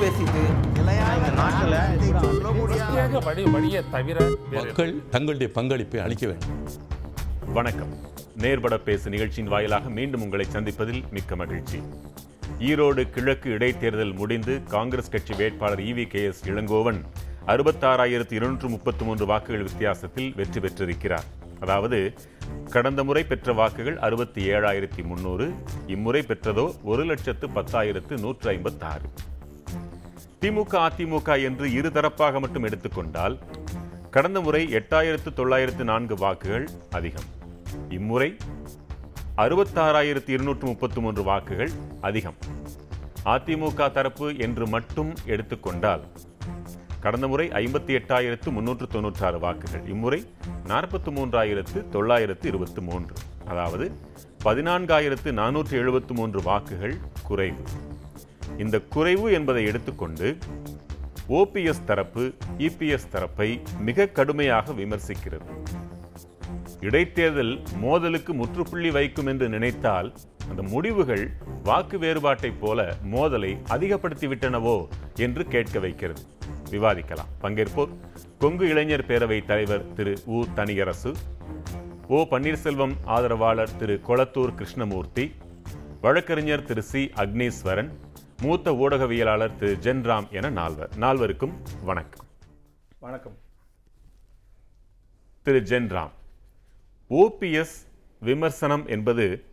பேசிட்டு மக்கள் தங்களுடைய பங்களிப்பை அளிக்க வேண்டும். வணக்கம். நேர்பட பேசு நிகழ்ச்சியின் வாயிலாக மீண்டும் உங்களை சந்திப்பதில் மிக்க மகிழ்ச்சி. ஈரோடு கிழக்கு இடைத்தேர்தல் முடிந்து காங்கிரஸ் கட்சி வேட்பாளர் E V K S Elangovan அறுபத்தாறாயிரத்து இருநூற்று முப்பத்து மூன்று வாக்குகள் வித்தியாசத்தில் வெற்றி பெற்றிருக்கிறார். அதாவது கடந்த முறை பெற்ற வாக்குகள் அறுபத்தி ஏழாயிரத்தி முன்னூறு இம்முறை பெற்றதோ ஒரு லட்சத்து பத்தாயிரத்து நூற்று ஐம்பத்தாறு. திமுக அதிமுக என்று இருதரப்பாக மட்டும் எடுத்துக்கொண்டால் கடந்த முறை எட்டாயிரத்து தொள்ளாயிரத்து நான்கு வாக்குகள் அதிகம். இம்முறை அறுபத்தாறாயிரத்து இருநூற்று முப்பத்து மூன்று வாக்குகள் அதிகம். அதிமுக தரப்பு என்று மட்டும் எடுத்துக்கொண்டால் கடந்த முறை ஐம்பத்தி எட்டாயிரத்து முன்னூற்று தொன்னூற்றாறு வாக்குகள் இம்முறை நாற்பத்தி மூன்றாயிரத்து தொள்ளாயிரத்து இருபத்தி மூன்று. அதாவது பதினான்காயிரத்து நானூற்று எழுபத்து மூன்று வாக்குகள் குறைவு. இந்த குறைவு என்பதை எடுத்துக்கொண்டு ஓபிஎஸ் தரப்பு இபிஎஸ் தரப்பை மிக கடுமையாக விமர்சிக்கிறது. இடைத்தேர்தல் மோதலுக்கு முற்றுப்புள்ளி வைக்கும் என்று நினைத்தால் அந்த முடிவுகள் வாக்கு வேறுபாட்டைப் போல மோதலை அதிகப்படுத்திவிட்டனவோ என்று கேட்க வைக்கிறது. விவாதிக்கலாம். பங்கேற்போர் கொங்கு இளைஞர் பேரவை தலைவர் திரு உ தனியரசு ஓ பன்னீர்செல்வம் ஆதரவாளர் திரு கொளத்தூர் கிருஷ்ணமூர்த்தி வழக்கறிஞர் திரு சி அக்னீஸ்வரன் மூத்த ஊடகவியலாளர் திரு. ஜென்ராம் என நால்வர். நால்வருக்கும் வணக்கம். வணக்கம். திரு. ஜென்ராம் ஓபிஎஸ் விமர்சனம் என்பது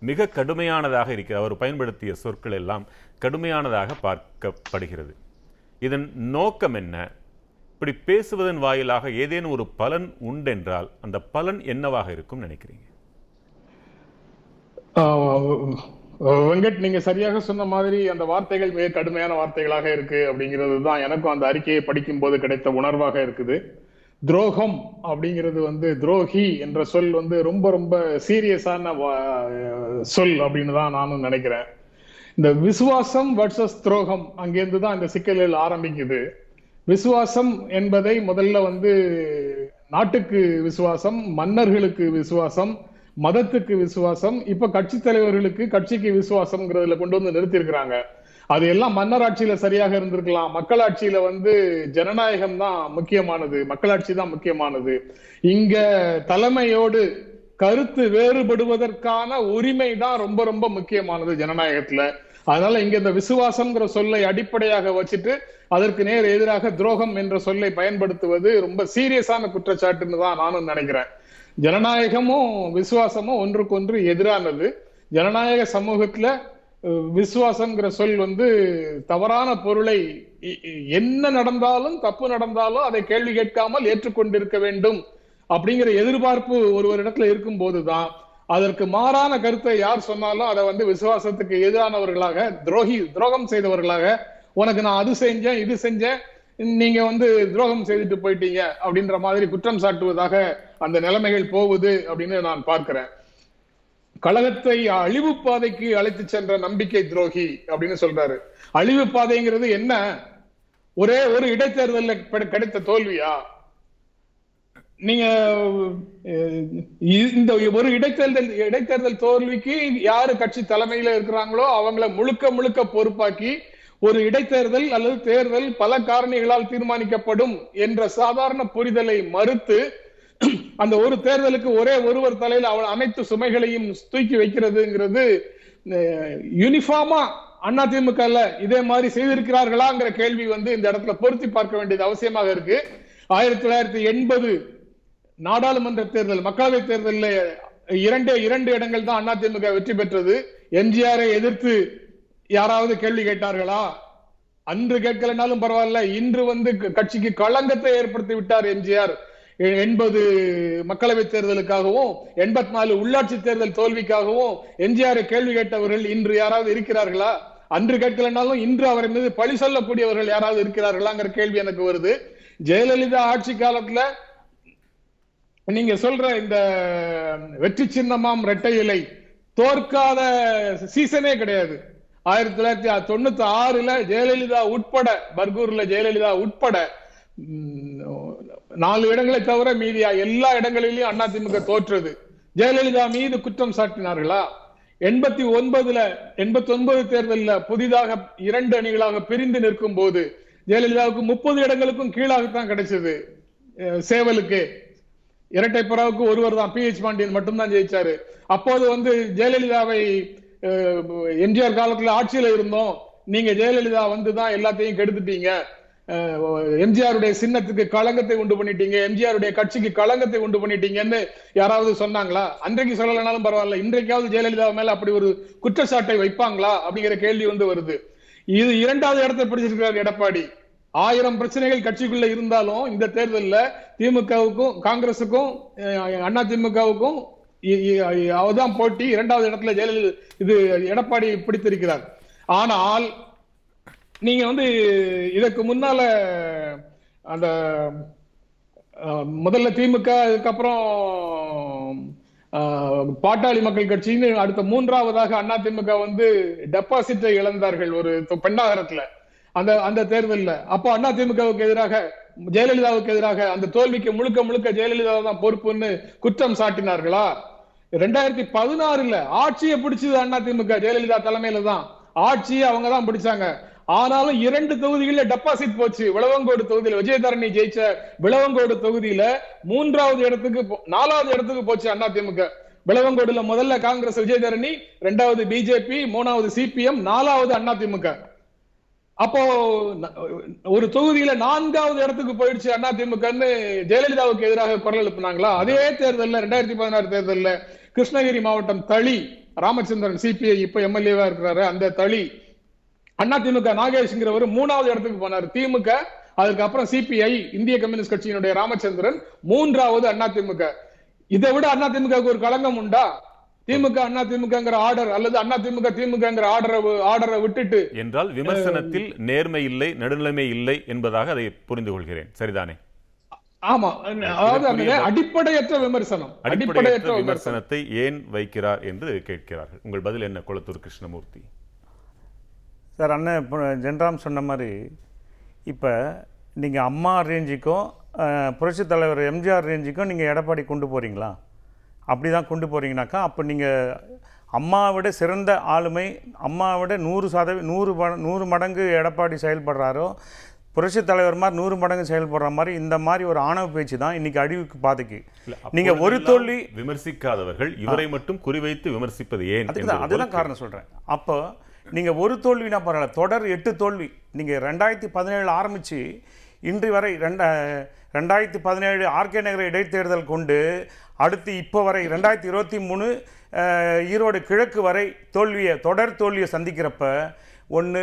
மிக கடுமையானதாக இருக்கிறது அவர் பயன்படுத்திய சொற்கள் எல்லாம் கடுமையானதாக பார்க்கப்படுகிறது. இதன் நோக்கம் என்ன? இப்படி பேசுவதன் வாயிலாக ஏதேனும் ஒரு பலன் உண்டென்றால் அந்த பலன் என்னவாக இருக்கும் நினைக்கிறீங்க? வெங்கட் நீங்க சரியாக சொன்ன மாதிரி அந்த வார்த்தைகள் மிக கடுமையான வார்த்தைகளாக இருக்கு அப்படிங்கிறது தான் எனக்கும் அந்த அறிக்கையை படிக்கும் போது கிடைத்த உணர்வாக இருக்குது. துரோகம் அப்படிங்கிறது வந்து துரோகி என்ற சொல் வந்து ரொம்ப ரொம்ப சீரியஸான வா- சொல் அப்படின்னு தான் நானும் நினைக்கிறேன். இந்த விசுவாசம் வர்சஸ் துரோகம் அங்கேருந்து தான் இந்த சிக்கல்கள் ஆரம்பிக்குது. விசுவாசம் என்பதை முதல்ல வந்து நாட்டுக்கு விசுவாசம் மன்னர்களுக்கு விசுவாசம் மதத்துக்கு விசுவாசம் இப்ப கட்சி தலைவர்களுக்கு கட்சிக்கு விசுவாசம்ங்கிறதுல கொண்டு வந்து நிறுத்தியிருக்கிறாங்க. அது எல்லாம் மன்னராட்சியில சரியாக இருந்திருக்கலாம். மக்களாட்சியில வந்து ஜனநாயகம் தான் முக்கியமானது. மக்களாட்சி தான் முக்கியமானது. இங்க தலைமையோடு கருத்து வேறுபடுவதற்கான உரிமை தான் ரொம்ப ரொம்ப முக்கியமானது ஜனநாயகத்துல. அதனால இங்க இந்த விசுவாசம்ங்கிற சொல்லை அடிப்படையாக வச்சுட்டு அதற்கு நேர் எதிராக துரோகம் என்ற சொல்லை பயன்படுத்துவது ரொம்ப சீரியஸான குற்றச்சாட்டுன்னு தான் நானும் நினைக்கிறேன். ஜனநாயகமும் விசுவாசமும் ஒன்றுக்கொன்று எதிரானது. ஜனநாயக சமூகத்துல விசுவாசம்ங்கிற சொல் வந்து தவறான பொருளை இ- என்ன நடந்தாலும் தப்பு நடந்தாலும் அதை கேள்வி கேட்காமல் ஏற்றுக்கொண்டிருக்க வேண்டும் அப்படிங்கிற எதிர்பார்ப்பு ஒருவரிடத்துல இருக்கும் போதுதான் அதற்கு மாறான கருத்தை யார் சொன்னாலும் அதை வந்து விசுவாசத்துக்கு எதிரானவர்களாக துரோகி துரோகம் செய்தவர்களாக உனக்கு நான் அது செஞ்சேன் இது செஞ்சேன் நீங்க வந்து துரோகம் செய்துட்டு போயிட்டீங்க அப்படின்ற மாதிரி குற்றம் சாட்டுவதாக அந்த நிலைமைகள் போகுது அப்படின்னு நான் பார்க்கிறேன். கழகத்தை அழிவு பாதைக்கு அழைத்து சென்ற நம்பிக்கை துரோகி அப்படின்னு சொல்றாரு. அழிவு பாதைங்கிறது என்ன? ஒரே ஒரு இடைத்தேர்தலில் கிடைத்த தோல்வியா? நீங்க இந்த ஒரு இடைத்தேர்தல் இடைத்தேர்தல் தோல்விக்கு யாரு கட்சி தலைமையில இருக்கிறாங்களோ அவங்கள முழுக்க முழுக்க பொறுப்பாக்கி ஒரு இடைத்தேர்தல் அல்லது தேர்தல் பல காரணிகளால் தீர்மானிக்கப்படும் என்ற சாதாரண புரிதலை மறுத்து அந்த ஒரு தேர்தலுக்கு ஒரே ஒருவர் தலையில் அவள் அனைத்து சுமைகளையும் தூக்கி வைக்கிறதுங்கிறது யூனிஃபார்மா அதிமுக இதே மாதிரி செய்திருக்கிறார்களாங்கிற கேள்வி வந்து இந்த இடத்துல பொருத்தி பார்க்க வேண்டியது அவசியமாக இருக்கு. ஆயிரத்தி தொள்ளாயிரத்தி எண்பது நாடாளுமன்ற தேர்தல் மக்களவை தேர்தலில் இரண்டே இரண்டு இடங்கள் தான் அதிமுக வெற்றி பெற்றது. எம்ஜிஆரை எதிர்த்து யாராவது கேள்வி கேட்டார்களா? அன்று கேட்கலனாலும் பரவாயில்ல. இன்று வந்து க- கட்சிக்கு களங்கத்தை ஏற்படுத்தி விட்டார் எம்ஜிஆர். எ- எண்பது மக்களவை தேர்தலுக்காகவும் எண்பத்தி நாலு உள்ளாட்சி தேர்தல் தோல்விக்காகவும் எம்ஜிஆரை கேள்வி கேட்டவர்கள் இன்று யாராவது இருக்கிறார்களா? அன்று கேட்கலனாலும் இன்று அவர் மீது பழி சொல்லக்கூடியவர்கள் யாராவது இருக்கிறார்களாங்கிற கேள்வி எனக்கு வருது. ஜெயலலிதா ஆட்சி காலத்துல நீங்க சொல்ற இந்த வெற்றி சின்னமாம் இரட்டை இலை தோற்காத சீசனே கிடையாது. ஆயிரத்தி தொள்ளாயிரத்தி தொண்ணூத்தி ஆறுல ஜெயலலிதா உட்பட பர்கூர்ல ஜெயலலிதா உட்பட நாலு இடங்களை தவிர மீதி எல்லா இடங்களிலும் அதிமுக தோற்றது. ஜெயலலிதா மீது குற்றம் சாட்டினார்களா? எண்பத்தி ஒன்பதுல எண்பத்தி ஒன்பது தேர்தலில் புதிதாக இரண்டு அணிகளாக பிரிந்து நிற்கும் போது ஜெயலலிதாவுக்கு முப்பது இடங்களுக்கும் கீழாகத்தான் கிடைச்சது சேவலுக்கு. இரட்டைப்புறாவுக்கு ஒருவர் தான் பி எச் பாண்டியன் மட்டும்தான் ஜெயிச்சாரு. அப்போது வந்து ஜெயலலிதாவை எம்ஜிஆர் காலத்துல ஆட்சியில இருந்தோம். நீங்க ஜெயலலிதா வந்து தான் எல்லாத்தையும் கெடுத்துட்டீங்க. எம்ஜிஆருடைய சின்னத்துக்கு களங்கத்தை உண்டு பண்ணிட்டீங்க. எம்ஜிஆருடைய கட்சிக்கு களங்கத்தை உண்டு பண்ணிட்டீங்கன்னு யாராவது சொன்னாங்களா? அன்றைக்கு சொல்லலைனாலும் பரவாயில்ல. இன்றைக்காவது ஜெயலலிதா மேல அப்படி ஒரு குற்றச்சாட்டை வைப்பாங்களா? அப்படிங்கிற கேள்வி வந்து வருது. இது இரண்டாவது இடத்தை பிடிச்சிருக்கிறார் எடப்பாடி. ஆயிரம் பிரச்சனைகள் கட்சிக்குள்ள இருந்தாலும் இந்த தேர்தலில் திமுகவுக்கும் காங்கிரசுக்கும் அண்ணா திமுகவுக்கும் அவதான் போட்டி. இரண்டாவது இடத்துல ஜெயலலிதா இது எடப்பாடி பிடித்திருக்கிறார். ஆனால் நீங்க வந்து இதற்கு முன்னால அந்த முதல்ல திமுக அதுக்கப்புறம் பாட்டாளி மக்கள் கட்சின்னு அடுத்த மூன்றாவதாக அண்ணா திமுக வந்து டெபாசிட்டை இழந்தார்கள் ஒரு பெண்ணாகரத்துல. அந்த அந்த தேர்தலில். அப்போ அண்ணா திமுகவுக்கு எதிராக ஜெயலலிதாவுக்கு எதிராக அந்த தோல்விக்கு முழுக்க முழுக்க ஜெயலலிதா தான் பொறுப்புன்னு குற்றம் சாட்டினார்களா? ரெண்டாயிரத்தி பதினாறுல ஆட்சியை பிடிச்சது அண்ணா திமுக ஜெயலலிதா தலைமையில தான். ஆட்சியை அவங்க தான் பிடிச்சாங்க. ஆனாலும் இரண்டு தொகுதிகளில் டெபாசிட் போச்சு. விளவங்கோடு தொகுதியில விஜயதரணி ஜெயிச்ச விளவங்கோடு தொகுதியில மூன்றாவது இடத்துக்கு போ- நாலாவது இடத்துக்கு போச்சு அண்ணா திமுக. விளவங்கோடுல முதல்ல காங்கிரஸ் விஜயதரணி ரெண்டாவது பிஜேபி மூணாவது சிபிஎம் நாலாவது அண்ணா திமுக. அப்போ ஒரு தொகுதியில நான்காவது இடத்துக்கு போயிடுச்சு அண்ணா திமுகன்னு ஜெயலலிதாவுக்கு எதிராக குரல் எழுப்பினாங்களா? அதே தேர்தல்ல ரெண்டாயிரத்தி பதினாறு தேர்தல்ல கிருஷ்ணகிரி மாவட்டம் தளி ராமச்சந்திரன் சிபிஐ இப்ப எம்எல்ஏவா இருக்கிறாரு. அந்த தளி அண்ணா திமுக நாகேஷ்ங்கிறவர் மூணாவது இடத்துக்கு போனார். திமுக அதுக்கப்புறம் சிபிஐ இந்திய கம்யூனிஸ்ட் கட்சியினுடைய ராமச்சந்திரன் மூன்றாவது அண்ணா திமுக. இதை விட அண்ணா திமுகவுக்கு ஒரு களங்கம் உண்டா? திமுக அண்ணா திமுகங்கிற ஆர்டர் அல்லது அண்ணா திமுக திமுகங்கிற ஆர்டரை ஆர்டரை விட்டுட்டு என்றால் விமர்சனத்தில் நேர்மை இல்லை நடுநிலைமை இல்லை என்பதாக அதை புரிந்து கொள்கிறேன் சரிதானே? ஆமா. அதாவது அந்த அடிப்படையற்ற விமர்சனம். அடிப்படையற்ற விமர்சனத்தை ஏன் வைக்கிறார் என்று கேட்கிறார்கள். உங்கள் பதில் என்ன குளத்தூர் கிருஷ்ணமூர்த்தி? சார் அண்ணன் இப்போ ஜென்ராம் சொன்ன மாதிரி இப்போ நீங்கள் அம்மா ரேஞ்சுக்கும் அஹ், புரட்சித் தலைவர் எம்ஜிஆர் ரேஞ்சுக்கும் நீங்கள் எடப்பாடி கொண்டு போகிறீங்களா அப்படி தான் கொண்டு போகிறீங்கனாக்கா அப்போ நீங்கள் அம்மாவை விட சிறந்த ஆளுமை அம்மாவை விட நூறு சதவீ நூறு நூறு மடங்கு எடப்பாடி செயல்படுறாரோ புரட்சித் தலைவர் மாதிரி நூறு மடங்கு செயல்படுற மாதிரி இந்த மாதிரி ஒரு ஆணவ பேச்சு தான் இன்னைக்கு அழிவுக்கு பாதைக்கு. நீங்க ஒரு தோல்வி விமர்சிக்காதவர்கள் இவரை மட்டும் குறிவைத்து விமர்சிப்பது ஏன் அதுதான் ஒரு காரணம் சொல்கிறேன் அப்போ நீங்கள் ஒரு தோல்வினா பரவாயில்ல தொடர் எட்டு தோல்வி. நீங்கள் ரெண்டாயிரத்தி பதினேழு ஆரம்பித்து இன்று வரை ரெண்டா ரெண்டாயிரத்தி பதினேழு ஆர்கே நகர இடைத்தேர்தல் கொண்டு அடுத்து இப்போ வரை ரெண்டாயிரத்தி இருபத்தி மூணு ஈரோடு கிழக்கு வரை தோல்வியை தொடர் தோல்வியை சந்திக்கிறப்ப ஒன்று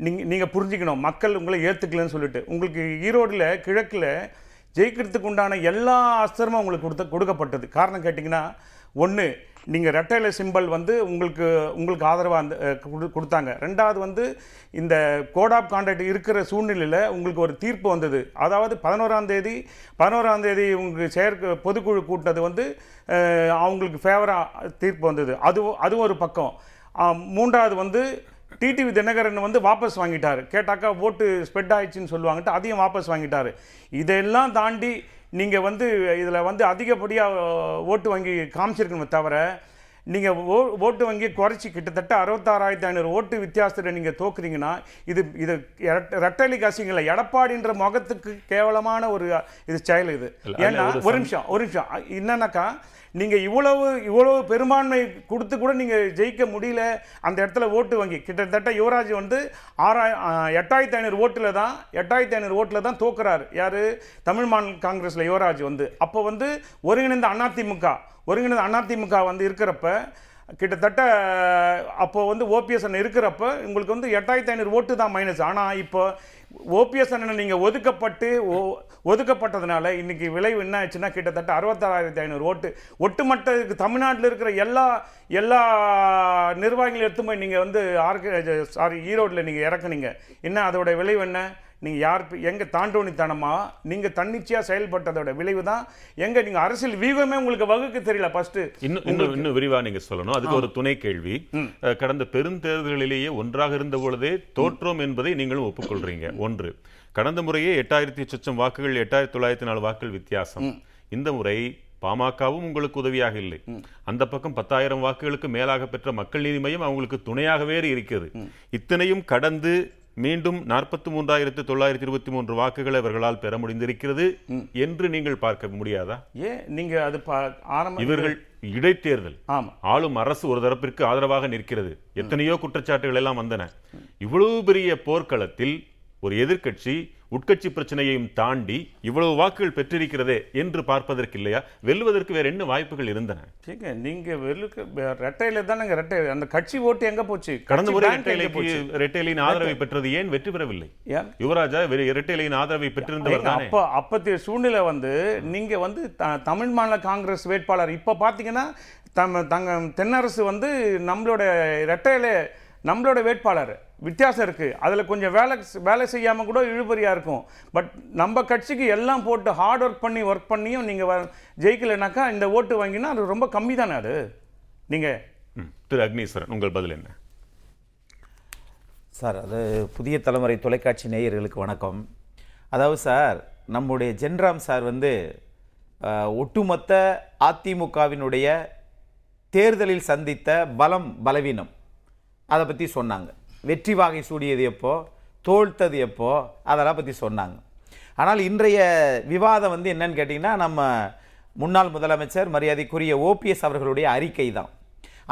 நீங்கள் நீங்கள் புரிஞ்சுக்கணும். மக்கள் உங்களை ஏற்றுக்கலன்னு சொல்லிட்டு. உங்களுக்கு ஈரோடில் கிழக்கில் ஜெயிக்கிறதுக்கு உண்டான எல்லா அஸ்திரமும் உங்களுக்கு கொடுத்த கொடுக்கப்பட்டது. காரணம் கேட்டிங்கன்னா ஒன்று நீங்கள் ரெட்டையில சிம்பல் வந்து உங்களுக்கு உங்களுக்கு ஆதரவாக அந்த கொடு- கொடுத்தாங்க. ரெண்டாவது வந்து இந்த கோட் ஆஃப் கான்டாக்ட் இருக்கிற சூழ்நிலையில் உங்களுக்கு ஒரு தீர்ப்பு வந்தது. அதாவது பதினோராம் தேதி பதினோராம் தேதி உங்களுக்கு செயற்கை பொதுக்குழு கூட்டினது வந்து அவங்களுக்கு ஃபேவராக தீர்ப்பு வந்தது. அது அதுவும் ஒரு பக்கம். மூன்றாவது வந்து டிடிவி தினகரன் வந்து வாபஸ் வாங்கிட்டார். கேட்டாக்கா ஓட்டு ஸ்ப்ரெட் ஆயிடுச்சுன்னு சொல்லுவாங்கட்டு அதையும் வாபஸ் வாங்கிட்டார். இதெல்லாம் தாண்டி நீங்கள் வந்து இதில் வந்து அதிகப்படியாக ஓட்டு வங்கி காமிச்சிருக்கணுமே தவிர நீங்கள் ஓ ஓட்டு வங்கி குறைச்சி கிட்டத்தட்ட அறுபத்தாறாயிரத்தி ஐநூறு ஓட்டு வித்தியாசத்தில் நீங்கள் தோக்குறீங்கன்னா இது இது ரெட்ட- ரெட்டலி காசிங்கள எடப்பாடின்ற முகத்துக்கு கேவலமான ஒரு இது செயல் இது. ஏன்னா ஒரு நிமிஷம் ஒரு நிமிஷம். என்னன்னாக்கா நீங்கள் இவ்வளவு இவ்வளவு பெரும்பான்மை கொடுத்து கூட நீங்கள் ஜெயிக்க முடியல அந்த இடத்துல ஓட்டு வங்கி. கிட்டத்தட்ட யுவராஜ் வந்து ஆறாய் எட்டாயிரத்தி ஐநூறு ஓட்டில் தான் எட்டாயிரத்தி ஐநூறு ஓட்டில் தான் தோக்குறாரு. யார்? தமிழ் மாநில காங்கிரஸில் யுவராஜ் வந்து. அப்போ வந்து ஒருங்கிணைந்த அதிமுக ஒருங்கிணைந்த அதிமுக வந்து இருக்கிறப்ப கிட்டத்தட்ட அப்போ வந்து ஓபிஎஸ் அண்ணன் இருக்கிறப்ப உங்களுக்கு வந்து எட்டாயிரத்தி ஐநூறு ஓட்டு தான் மைனஸ் ஆனால் இப்போ ஓபிஎஸ் அண்ணன் நீங்கள் ஒதுக்கப்பட்டு ஒ- ஒதுக்கப்பட்டதுனால இன்னைக்கு விளைவு என்ன ஆச்சுன்னா கிட்டத்தட்ட அறுபத்தாறாயிரத்தி ஐநூறு ஓட்டு. ஒட்டுமொத்த தமிழ்நாட்டில் இருக்கிற எல்லா எல்லா நிர்வாகிகளும் எடுத்து போய் நீங்கள் வந்து ஆர்கே சாரி ஈரோட்டில் நீங்கள் இறக்குனீங்க. என்ன அதோடய விளைவு என்ன? நீங்கள் யார் எங்கே தாண்டோனித்தனமா நீங்கள் தன்னிச்சையாக செயல்பட்டதோட விளைவு தான் எங்கே நீங்கள் அரசியல் வியூகமே உங்களுக்கு வகுக்க தெரியல ஃபஸ்ட்டு இன்னும் இன்னும் இன்னும் விரிவா நீங்க சொல்லணும். அதுக்கு ஒரு துணை கேள்வி. கடந்த பெருந்தேர்தல்களிலேயே ஒன்றாக இருந்த பொழுதே தோற்றோம் என்பதை நீங்களும் ஒப்புக்கொள்றீங்க. ஒன்று கடந்த முறையே எட்டாயிரத்தி சொச்சம் வாக்குகள் எட்டாயிரத்தி தொள்ளாயிரத்தி நாலு வாக்குகள் வித்தியாசம். இந்த முறை பாமகவும் உங்களுக்கு உதவியாக இல்லை. அந்த பக்கம் பத்தாயிரம் வாக்குகளுக்கு மேலாக பெற்ற மக்கள் நீதி மையம் அவங்களுக்கு துணையாகவே இருக்கிறது. இத்தனையும் கடந்து மீண்டும் நாற்பத்தி மூன்றாயிரத்து தொள்ளாயிரத்தி இருபத்தி மூன்று வாக்குகளை அவர்களால் பெற முடிந்திருக்கிறது என்று நீங்கள் பார்க்க முடியாதா? ஏன்? நீங்க அது ஆரம்ப இவர்கள் இடைத்தேர்தல். ஆமா. ஆளும் அரசு ஒரு தரப்பிற்கு ஆதரவாக நிற்கிறது. எத்தனையோ குற்றச்சாட்டுகள் எல்லாம் வந்தன. இவ்வளவு பெரிய போர்க்களத்தில் ஒரு எதிர்க்கட்சி உட்கட்சி பிரச்சனையையும் தாண்டி இவ்வளவு வாக்குகள் பெற்றிருக்கிறதே என்று பார்ப்பதற்கு இல்லையா? வெல்வதற்கு வேற என்ன வாய்ப்புகள் இருந்தன? சரிங்க நீங்க வெளுக்கு ரெட்டையில தானங்க ரெட்டை அந்த கட்சி ஓட்டு எங்க போச்சு? கடந்த முறை போச்சு? இரட்டையிலின் ஆதரவை பெற்றது ஏன் வெற்றி பெறவில்லை? யுவராஜா வெறு இரட்டைலையின் ஆதரவை பெற்றிருந்தவர் ஏங்க, அப்ப அப்பத்திய சூழ்நிலை வந்து நீங்க வந்து தமிழ் மாநில காங்கிரஸ் வேட்பாளர். இப்ப பாத்தீங்கன்னா தம் தங்க தென்னரசு வந்து நம்மளோட ரெட்டையில நம்மளோட வேட்பாளர். வித்தியாசம் இருக்கு. அதுல கொஞ்சம் வேலை வேலை செய்யாம கூட இழுபறியா இருக்கும். பட் நம்ம கட்சிக்கு எல்லாம் போட்டு ஹார்ட் ஒர்க் பண்ணி ஒர்க் பண்ணியும் நீங்க வ- ஜெயிக்கலைனாக்கா இந்த ஓட்டு வாங்கினா அது ரொம்ப கம்மி தானே அது? நீங்க? ம். திரு அக்னீஸ்வரன் உங்கள் பதில் என்ன? சார் அது புதிய தலைமுறை தொலைக்காட்சி நேயர்களுக்கு வணக்கம். அதாவது சார் நம்முடைய ஜென்ராம் சார் வந்து ஒட்டுமொத்த அதிமுகவினுடைய தேர்தலில் சந்தித்த பலம் பலவீனம். அதை பற்றி சொன்னாங்க. வெற்றி வாகை சூடியது எப்போ? தோழ்த்தது எப்போ? அதெல்லாம் பற்றி சொன்னாங்க. ஆனால் இன்றைய விவாதம் வந்து என்னன்னு கேட்டிங்கன்னா நம்ம முன்னாள் முதலமைச்சர் மரியாதைக்குரிய ஓபிஎஸ் அவர்களுடைய அறிக்கை தான்.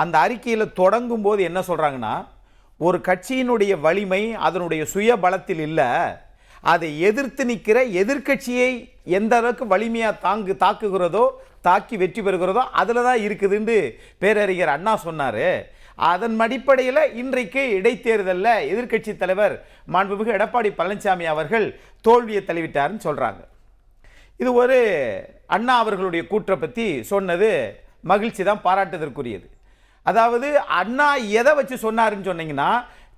அந்த அறிக்கையில் தொடங்கும் போது என்ன சொல்கிறாங்கன்னா ஒரு கட்சியினுடைய வலிமை அதனுடைய சுய பலத்தில் இல்லை. அதை எதிர்த்து நிற்கிற எதிர்க்கட்சியை எந்த அளவுக்கு வலிமையாக தாங்கு தாக்குகிறதோ தாக்கி வெற்றி பெறுகிறதோ அதில் தான் இருக்குதுன்னு பேரறிஞர் அண்ணா சொன்னார். அதன் அடிப்படையில் இன்றைக்கு இடைத்தேர்தலில் எதிர்க்கட்சி தலைவர் மாண்புமிகு எடப்பாடி பழனிசாமி அவர்கள் தோல்வியை தழுவிட்டாருன்னு சொல்கிறாங்க இது ஒரு அண்ணா அவர்களுடைய கூற்றை பற்றி சொன்னது மகிழ்ச்சி தான் பாராட்டுதற்குரியது. அதாவது அண்ணா எதை வச்சு சொன்னாருன்னு சொன்னீங்கன்னா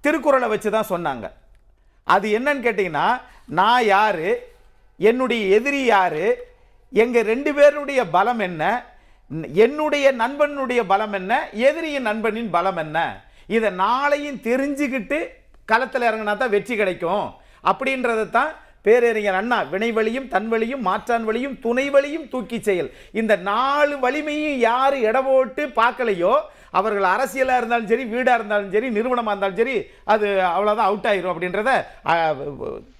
திருக்குறளை வச்சு தான் சொன்னாங்க. அது என்னன்னு கேட்டிங்கன்னா நான் யார் என்னுடைய எதிரி யார் எங்கள் ரெண்டு பேருடைய பலம் என்ன என்னுடைய நண்பனுடைய பலம் என்ன? எதிரியின் நண்பனின் பலம் என்ன? இதை நாளையும் தெரிஞ்சுக்கிட்டு களத்தில் இறங்கினா தான் வெற்றி கிடைக்கும். அப்படின்றத தான் பேரறிஞர் அண்ணா வினைவழியும் தன்வழியும் மாற்றான் வழியும் துணை வழியும் தூக்கி செயல். இந்த நாலு வலிமையும் யார் இடவோட்டு பார்க்கலையோ அவர்கள் அரசியலாக இருந்தாலும் சரி வீடாக இருந்தாலும் சரி நிறுவனமாக இருந்தாலும் சரி அது அவ்வளோதான் அவுட் ஆயிரும் அப்படின்றத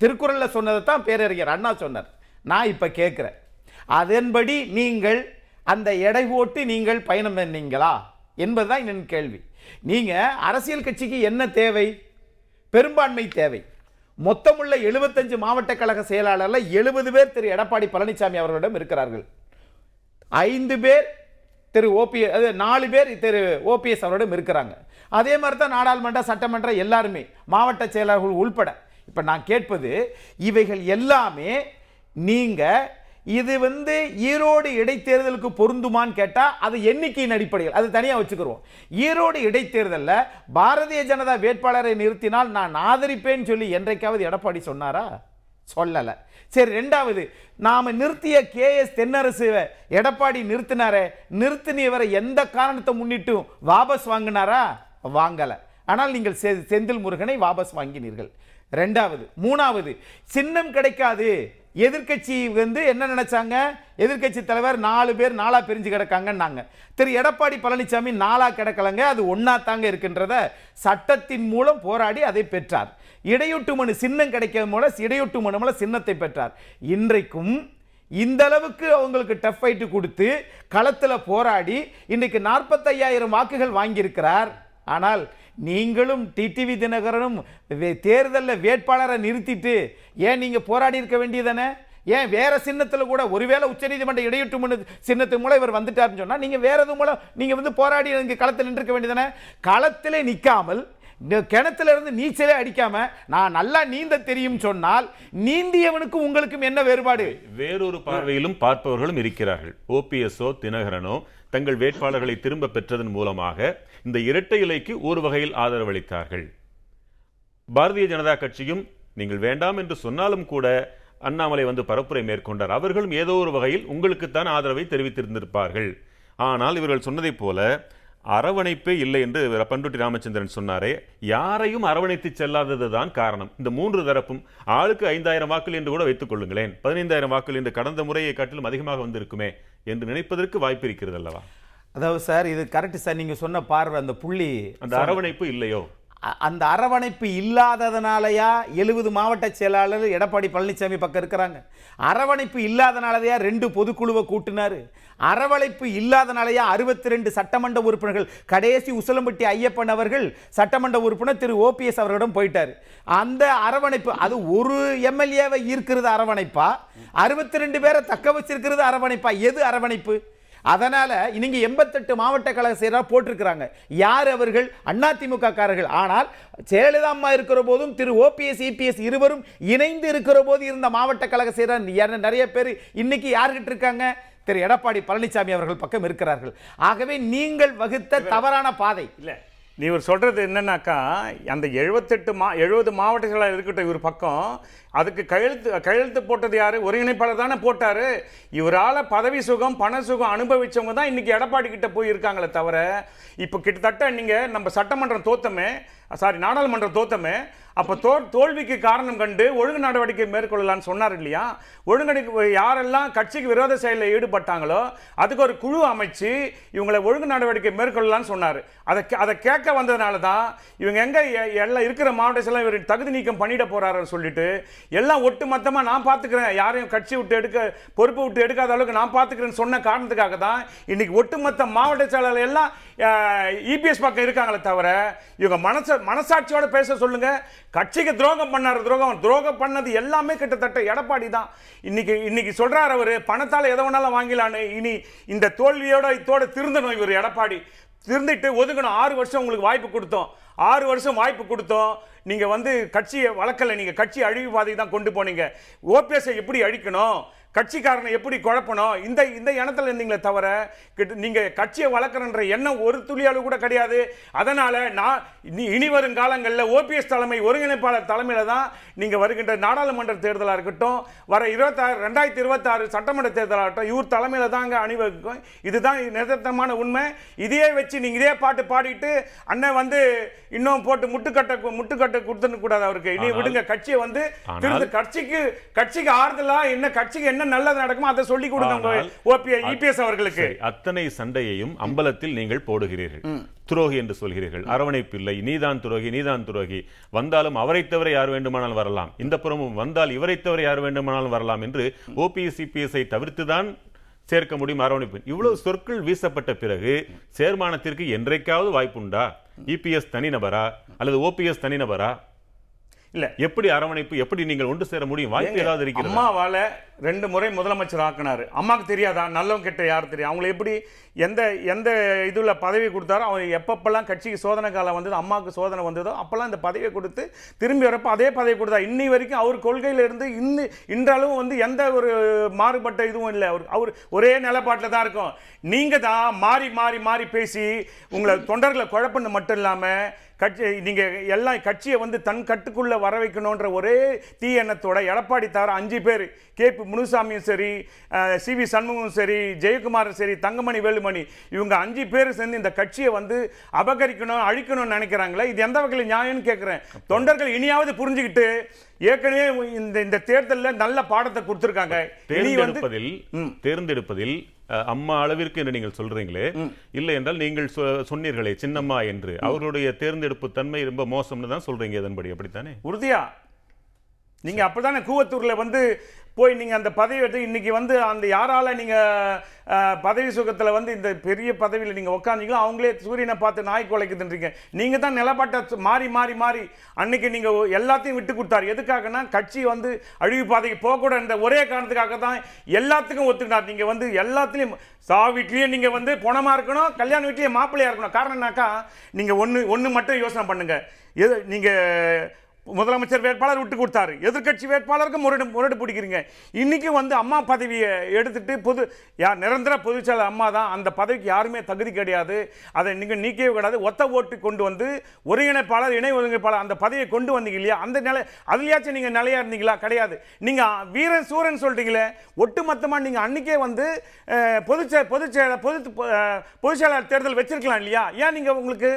திருக்குறளில் சொன்னதை தான் பேரறிஞர் அண்ணா சொன்னார். நான் இப்போ கேட்குறேன் அதன்படி நீங்கள் அந்த எடை போட்டு நீங்கள் பயணம் பண்ணீங்களா? என்பதுதான் என் கேள்வி. நீங்கள் அரசியல் கட்சிக்கு என்ன தேவை? பெரும்பான்மை தேவை. மொத்தமுள்ள எழுபத்தஞ்சு மாவட்ட கழக செயலாளரில் எழுபது பேர் திரு எடப்பாடி பழனிசாமி அவர்களிடம் இருக்கிறார்கள். ஐந்து பேர் திரு ஓபி அது நாலு பேர் திரு ஓபிஎஸ் அவரிடம் இருக்கிறாங்க. அதே மாதிரி தான் நாடாளுமன்ற சட்டமன்ற எல்லாருமே மாவட்ட செயலாளர்கள் உள்பட. இப்போ நான் கேட்பது இவைகள் எல்லாமே நீங்கள் இது வந்து ஈரோடு இடைத்தேர்தலுக்கு பொருந்துமான்னு கேட்டால் அது எண்ணிக்கையின் அடிப்படையில் அது தனியாக வச்சுக்கிறோம் ஈரோடு இடைத்தேர்தலில் பாரதிய ஜனதா வேட்பாளரை நிறுத்தினால் நான் ஆதரிப்பேன்னு சொல்லி என்றைக்காவது எடப்பாடி சொன்னாரா? சொல்லலை. சரி ரெண்டாவது நாம் நிறுத்திய கே எஸ் தென்னரசு எடப்பாடி நிறுத்தினாரே நிறுத்தினவரை எந்த காரணத்தை முன்னிட்டும் வாபஸ் வாங்கினாரா? வாங்கலை. ஆனால் நீங்கள் செ- செந்தில் முருகனை வாபஸ் வாங்கினீர்கள். ரெண்டாவது மூணாவது சின்னம் கிடைக்காது. எதிர்க்கட்சி வந்து என்ன நினைச்சாங்க? எதிர்க்கட்சி தலைவர் நாலு பேர் நாலா பிரிஞ்சு கிடக்காங்கன்னாங்க. திரு எடப்பாடி பழனிசாமி நாலா கிடக்கலங்க அது ஒன்னா தாங்க இருக்கின்றத சட்டத்தின் மூலம் போராடி அதை பெற்றார். இடையூட்டு மனு சின்னம் கிடைக்கிறது மூலம் இடையூட்டு மனு மூலம் சின்னத்தை பெற்றார். இன்றைக்கும் இந்த அளவுக்கு அவங்களுக்கு டஃப் ஃபைட்டு கொடுத்து களத்தில் போராடி இன்றைக்கு நாற்பத்தையாயிரம் வாக்குகள் வாங்கியிருக்கிறார். ஆனால் நீங்களும் டிடிவி தினகரனும் வே- வேட்பாளரை நிறுத்திட்டு ஏன் நீங்கள் போராடி இருக்க வேண்டியதானே? ஏன் வேறு சின்னத்தில் கூட ஒருவேளை உச்சநீதிமன்ற இடையூட்டு மனு சின்னத்து மூலம் இவர் வந்துட்டார்னு சொன்னால் நீங்கள் வேறு எது மூலம் நீங்கள் வந்து போராடி இங்கே களத்தில் நின்றுக்க வேண்டியதானே? களத்திலே நிற்காமல் கிணத்துல இருந்து நீச்சலே அடிக்காம நான் நல்லா நீந்த தெரியும் சொன்னால் நீந்தியவனுக்கும் உங்களுக்கும் என்ன வேறுபாடு? வேறொரு பார்வையிலும் பார்ப்பவர்களும் இருக்கிறார்கள். ஓபிஎஸ்ஓ தினகரனோ தங்கள் வேட்பாளர்களை திரும்ப பெற்றதன் மூலமாக இந்த இரட்டை இலைக்கு ஒரு வகையில் ஆதரவளித்தார்கள். பாரதிய ஜனதா கட்சியும் நீங்கள் வேண்டாம் என்று சொன்னாலும் கூட அண்ணாமலை வந்து பரப்புரை மேற்கொண்டார். அவர்களும் ஏதோ ஒரு வகையில் உங்களுக்குத்தான் ஆதரவை தெரிவித்திருந்திருப்பார்கள். ஆனால் இவர்கள் சொன்னதைப் போல அரவணைப்பே இல்லை என்று பண்டுட்டி ராமச்சந்திரன் சொன்னாரே யாரையும் அரவணைத்து செல்லாததுதான் காரணம். இந்த மூன்று தரப்பும் ஆளுக்கு ஐந்தாயிரம் வாக்குகள் என்று கூட வைத்துக் கொள்ளுங்களேன். பதினைந்தாயிரம் வாக்குகள் என்று கடந்த முறையை காட்டிலும் அதிகமாக வந்திருக்குமே என்று நினைப்பதற்கு வாய்ப்பு இருக்கிறது அல்லவா? அதாவது சார் இது கரெக்ட் சார் நீங்க சொன்ன பார்வை அந்த புள்ளி அந்த அரவணைப்பு இல்லையோ? அந்த அரவணைப்பு இல்லாததுனாலயா எழுபது மாவட்ட செயலாளர் எடப்பாடி பழனிசாமி பக்கம் இருக்கிறாங்க. அரவணைப்பு இல்லாதனாலயா ரெண்டு பொதுக்குழுவை கூட்டினாரு. அரவணைப்பு இல்லாதனாலயா அறுபத்தி ரெண்டு சட்டமன்ற உறுப்பினர்கள் கடைசி உசிலம்பட்டி ஐயப்பன் அவர்கள் சட்டமன்ற உறுப்பினர் திரு. ஓபிஎஸ் அவர்களிடம் போயிட்டாரு. அந்த அரவணைப்பு அது ஒரு எம்எல்ஏவை ஈர்க்கிறது அரவணைப்பா? அறுபத்தி ரெண்டு பேரை தக்க வச்சிருக்கிறது அரவணைப்பா? எது அரவணைப்பு? அதனால நீங்க எண்பத்தெட்டு மாவட்ட கழக செயலாளர் போட்டிருக்கிறாங்க. யார் அவர்கள்? அதிமுக காரர்கள் ஆனால் ஜெயலலிதா அம்மா இருக்கிற போதும் திரு ஓபிஎஸ் இபிஎஸ் இருவரும் இணைந்து இருக்கிற போது இருந்த மாவட்ட கழக செயலாளர் நிறைய பேர் இன்னைக்கு யார்கிட்ட இருக்காங்க? திரு எடப்பாடி பழனிசாமி அவர்கள் பக்கம் இருக்கிறார்கள். ஆகவே நீங்கள் வகுத்த தவறான பாதை. இல்லை. நீ இவர் சொல்கிறது என்னன்னாக்கா அந்த எழுபத்தெட்டு மா எழுபது மாவட்டங்களாக இருக்கட்டும் இவர் பக்கம். அதுக்கு கையெழுத்து கையெழுத்து போட்டது யார்? ஒருங்கிணைப்பாளர் தானே போட்டார். இவரால் பதவி சுகம் பண சுகம் அனுபவிச்சவங்க தான் இன்றைக்கி எடப்பாடி கிட்ட போய் இருக்காங்களே தவிர இப்போ கிட்டத்தட்ட நீங்கள் நம்ம சட்டமன்றம் தோத்தமே சாரி நாடாளுமன்றம் தோத்தமே அப்போ தோ தோல்விக்கு காரணம் கண்டு ஒழுங்கு நடவடிக்கை மேற்கொள்ளலாம்னு சொன்னார் இல்லையா? ஒழுங்கு யாரெல்லாம் கட்சிக்கு விரோத செயலில் ஈடுபட்டாங்களோ அதுக்கு ஒரு குழு அமைச்சு இவங்களை ஒழுங்கு நடவடிக்கை மேற்கொள்ளலாம்னு சொன்னார். அதை கே- அதை கேட்க வந்ததுனால தான் இவங்க எங்கே எல்லாம் இருக்கிற மாவட்டத்தில் இவர் தகுதி நீக்கம் பண்ணிட போகிறாருன்னு சொல்லிட்டு எல்லாம் ஒட்டு மொத்தமாக நான் பார்த்துக்கிறேன் யாரையும் கட்சி விட்டு எடுக்க பொறுப்பு விட்டு எடுக்காத அளவுக்கு நான் பார்த்துக்கிறேன்னு சொன்ன காரணத்துக்காக தான் இன்னைக்கு ஒட்டுமொத்த மாவட்ட செயலாளர் எல்லாம் இபிஎஸ் பக்கம் இருக்காங்களே தவிர இவங்க மனச மனசாட்சியோட பேச சொல்லுங்க. கட்சிக்கு துரோகம் பண்ணாரு துரோகம். துரோகம் பண்ணது எல்லாமே கிட்டத்தட்ட எடப்பாடி தான். இன்னைக்கு இன்னைக்கு சொல்றார் அவர் பணத்தால் எதை வேணாலும் வாங்கிலான்னு இனி இந்த தோல்வியோட இதோட திருந்தணும் இவர் எடப்பாடி. திருந்திட்டு ஒதுங்கணும். ஆறு வருஷம் உங்களுக்கு வாய்ப்பு கொடுத்தோம். ஆறு வருஷம் வாய்ப்பு கொடுத்தோம். நீங்கள் வந்து கட்சியை வளர்க்கலை. நீங்கள் கட்சி அழிவு பாதை தான் கொண்டு போனீங்க. ஓபிஎஸ்ஐ எப்படி அழிக்கணும்? கட்சிக்காரனை எப்படி குழப்பணும்? இந்த இந்த எண்ணத்தில் இருந்தீங்களே தவிர நீங்கள் கட்சியை வளர்க்குறன்ற எண்ணம் ஒரு துளி அளவு கூட கிடையாது. அதனால் நான் இனி இனி வரும் காலங்களில் ஓபிஎஸ் தலைமை ஒருங்கிணைப்பாளர் தலைமையில் தான் நீங்கள் வருகின்ற நாடாளுமன்ற தேர்தலாக இருக்கட்டும் வர இருபத்தாறு ரெண்டாயிரத்தி இருபத்தாறு சட்டமன்ற தேர்தலாகட்டும் இவர் தலைமையில் தாங்க அணிவகுக்கும். இதுதான் நிதர்த்தமான உண்மை. இதையே வச்சு நீங்கள் இதே பாட்டு பாடிட்டு அண்ணன் வந்து இன்னும் போட்டு முட்டுக்கட்டை முட்டுக்கட்டை கொடுத்துன்னு கூடாது அவருக்கு. இனி விடுங்க கட்சியை வந்து கட்சிக்கு கட்சிக்கு ஆறுதலா என்ன கட்சிக்கு என்ன நல்லது நடக்குமோ அதை சொல்லி கொடுங்க இபிஎஸ் அவர்களுக்கு. அத்தனை சண்டையையும் அம்பலத்தில் நீங்கள் போடுகிறீர்கள். துரோகி என்று சொல்கிறீர்கள். அரவணைப்பு இல்லை. நீதான் துரோகி நீதான் துரோகி. வந்தாலும் அவரை தவிர யார் வேண்டுமானாலும் வரலாம். இந்த புறமும் வந்தால் இவரை தவிர யார் வேண்டுமானாலும் வரலாம் என்று ஓபிஎஸ் சிபிஎஸ்ஐ தவிர்த்துதான் சேர்க்க முடியும் அரவணைப்பு. இவ்வளவு சொற்கள் வீசப்பட்ட பிறகு சேர்மானத்திற்கு என்றைக்காவது வாய்ப்புண்டா? இபிஎஸ் தனிநபரா? அல்லது ஓபிஎஸ் தனிநபரா? இல்ல எப்படி அரவணைப்பு எப்படி நீங்கள் ஒன்று சேர முடியும்? வாய்ப்பு ஏதாவது இருக்கிறது? அம்மாவால ரெண்டு முறை முதலமைச்சர் ஆக்குனாரு. அம்மாக்கு தெரியாதா? நல்லவங்க கெட்ட யார் தெரியும்? அவங்களை எப்படி எந்த எந்த இதுல பதவி கொடுத்தாரோ அவங்க எப்பப்பெல்லாம் கட்சிக்கு சோதனை காலம் வந்தது அம்மாவுக்கு சோதனை வந்ததோ அப்பெல்லாம் இந்த பதவியை கொடுத்து திரும்பி வரப்ப அதே பதவி கொடுத்தா இன்னி வரைக்கும் அவர் கொள்கையில இருந்து இன்னி இன்றளவும் வந்து எந்த ஒரு மாறுபட்ட இதுவும் இல்லை. அவர் அவர் ஒரே நிலைப்பாட்டில் தான் இருக்கும். நீங்க தான் மாறி மாறி மாறி பேசி உங்களை தொண்டர்களை குழப்பன்னு மட்டும் இல்லாம கட்சி நீங்க எல்லாம் கட்சியை வந்து தன் கட்டுக்குள்ள வர வைக்கணுன்ற ஒரே தீ எண்ணத்தோட எடப்பாடி தவிர அஞ்சு பேர். கே பி முனுசாமியும் சரி சி வி சண்முகமும் சரி ஜெயக்குமாரும் சரி தங்கமணி வேலுமணி இவங்க அஞ்சு பேர் சேர்ந்து இந்த கட்சியை வந்து அபகரிக்கணும் அழிக்கணும்னு நினைக்கிறாங்களே இது எந்த வகையில் நியாயம்னு கேட்குறேன் தொண்டர்கள் இனியாவது புரிஞ்சுக்கிட்டு ஏற்கனவே இந்த இந்த தேர்தலில் நல்ல பாடத்தை கொடுத்துருக்காங்க. தேர்ந்தெடுப்பதில் தேர்ந்தெடுப்பதில் அம்மா அளவிற்கு என்று நீங்கள் சொல்றீங்களே. இல்லை என்றால் நீங்கள் சொன்னீர்களே சின்னம்மா என்று. அவர்களுடைய தேர்ந்தெடுப்பு தன்மை ரொம்ப மோசம்னு தான் சொல்றீங்க இதன்படி அப்படித்தானே? உறுதியா? நீங்க அப்பதானே கூவத்தூர்ல வந்து போய் நீங்கள் அந்த பதவி எடுத்து இன்றைக்கி வந்து அந்த யாரால் நீங்கள் பதவி சுகத்தில் வந்து இந்த பெரிய பதவியில் நீங்கள் உட்காந்தீங்களோ அவங்களே சூரியனை பார்த்து நாய் குலைக்குதுன்றீங்க. நீங்கள் தான் நிலப்பாட்டை மாறி மாறி மாறி அன்னைக்கு நீங்கள் எல்லாத்தையும் விட்டு கொடுத்தாரு. எதுக்காகனா கட்சி வந்து அழிவு பாதைக்கு போகக்கூடாது ஒரே காரணத்துக்காக தான் எல்லாத்துக்கும் ஒத்துக்கினார் நீங்கள் வந்து எல்லாத்துலேயும் சா வீட்லேயும் நீங்கள் வந்து பணமாக இருக்கணும் கல்யாண வீட்லேயும் மாப்பிள்ளையாக இருக்கணும். காரணம்னாக்கா நீங்கள் ஒன்று ஒன்று மட்டும் யோசனை பண்ணுங்கள் எது நீங்கள் முதலமைச்சர் வேட்பாளர் விட்டு கொடுத்தாரு. எதிர்க்கட்சி வேட்பாளருக்கு முரடு முரடு பிடிக்கிறீங்க. இன்னைக்கு வந்து அம்மா பதவியை எடுத்துட்டு பொது யார் நிரந்தர பொதுச்செயலர் அம்மா தான். அந்த பதவிக்கு யாருமே தகுதி கிடையாது. அதை நீங்கள் நீக்கவே கிடையாது ஒத்த ஓட்டு கொண்டு வந்து ஒருங்கிணைப்பாளர் இணை ஒருங்கிணைப்பாளர் அந்த பதவியை கொண்டு வந்தீங்க இல்லையா? அந்த நிலை அதுலயாச்சும் நீங்கள் நிலையா இருந்தீங்களா? கிடையாது. நீங்கள் வீரன் சூரன் சொல்றீங்களே ஒட்டுமொத்தமாக நீங்கள் அன்னைக்கே வந்து அஹ், பொதுச்செய பொதுச்செயலர் பொது பொதுச்செயலாளர் தேர்தல் வச்சிருக்கலாம் இல்லையா? ஏன் நீங்கள் உங்களுக்கு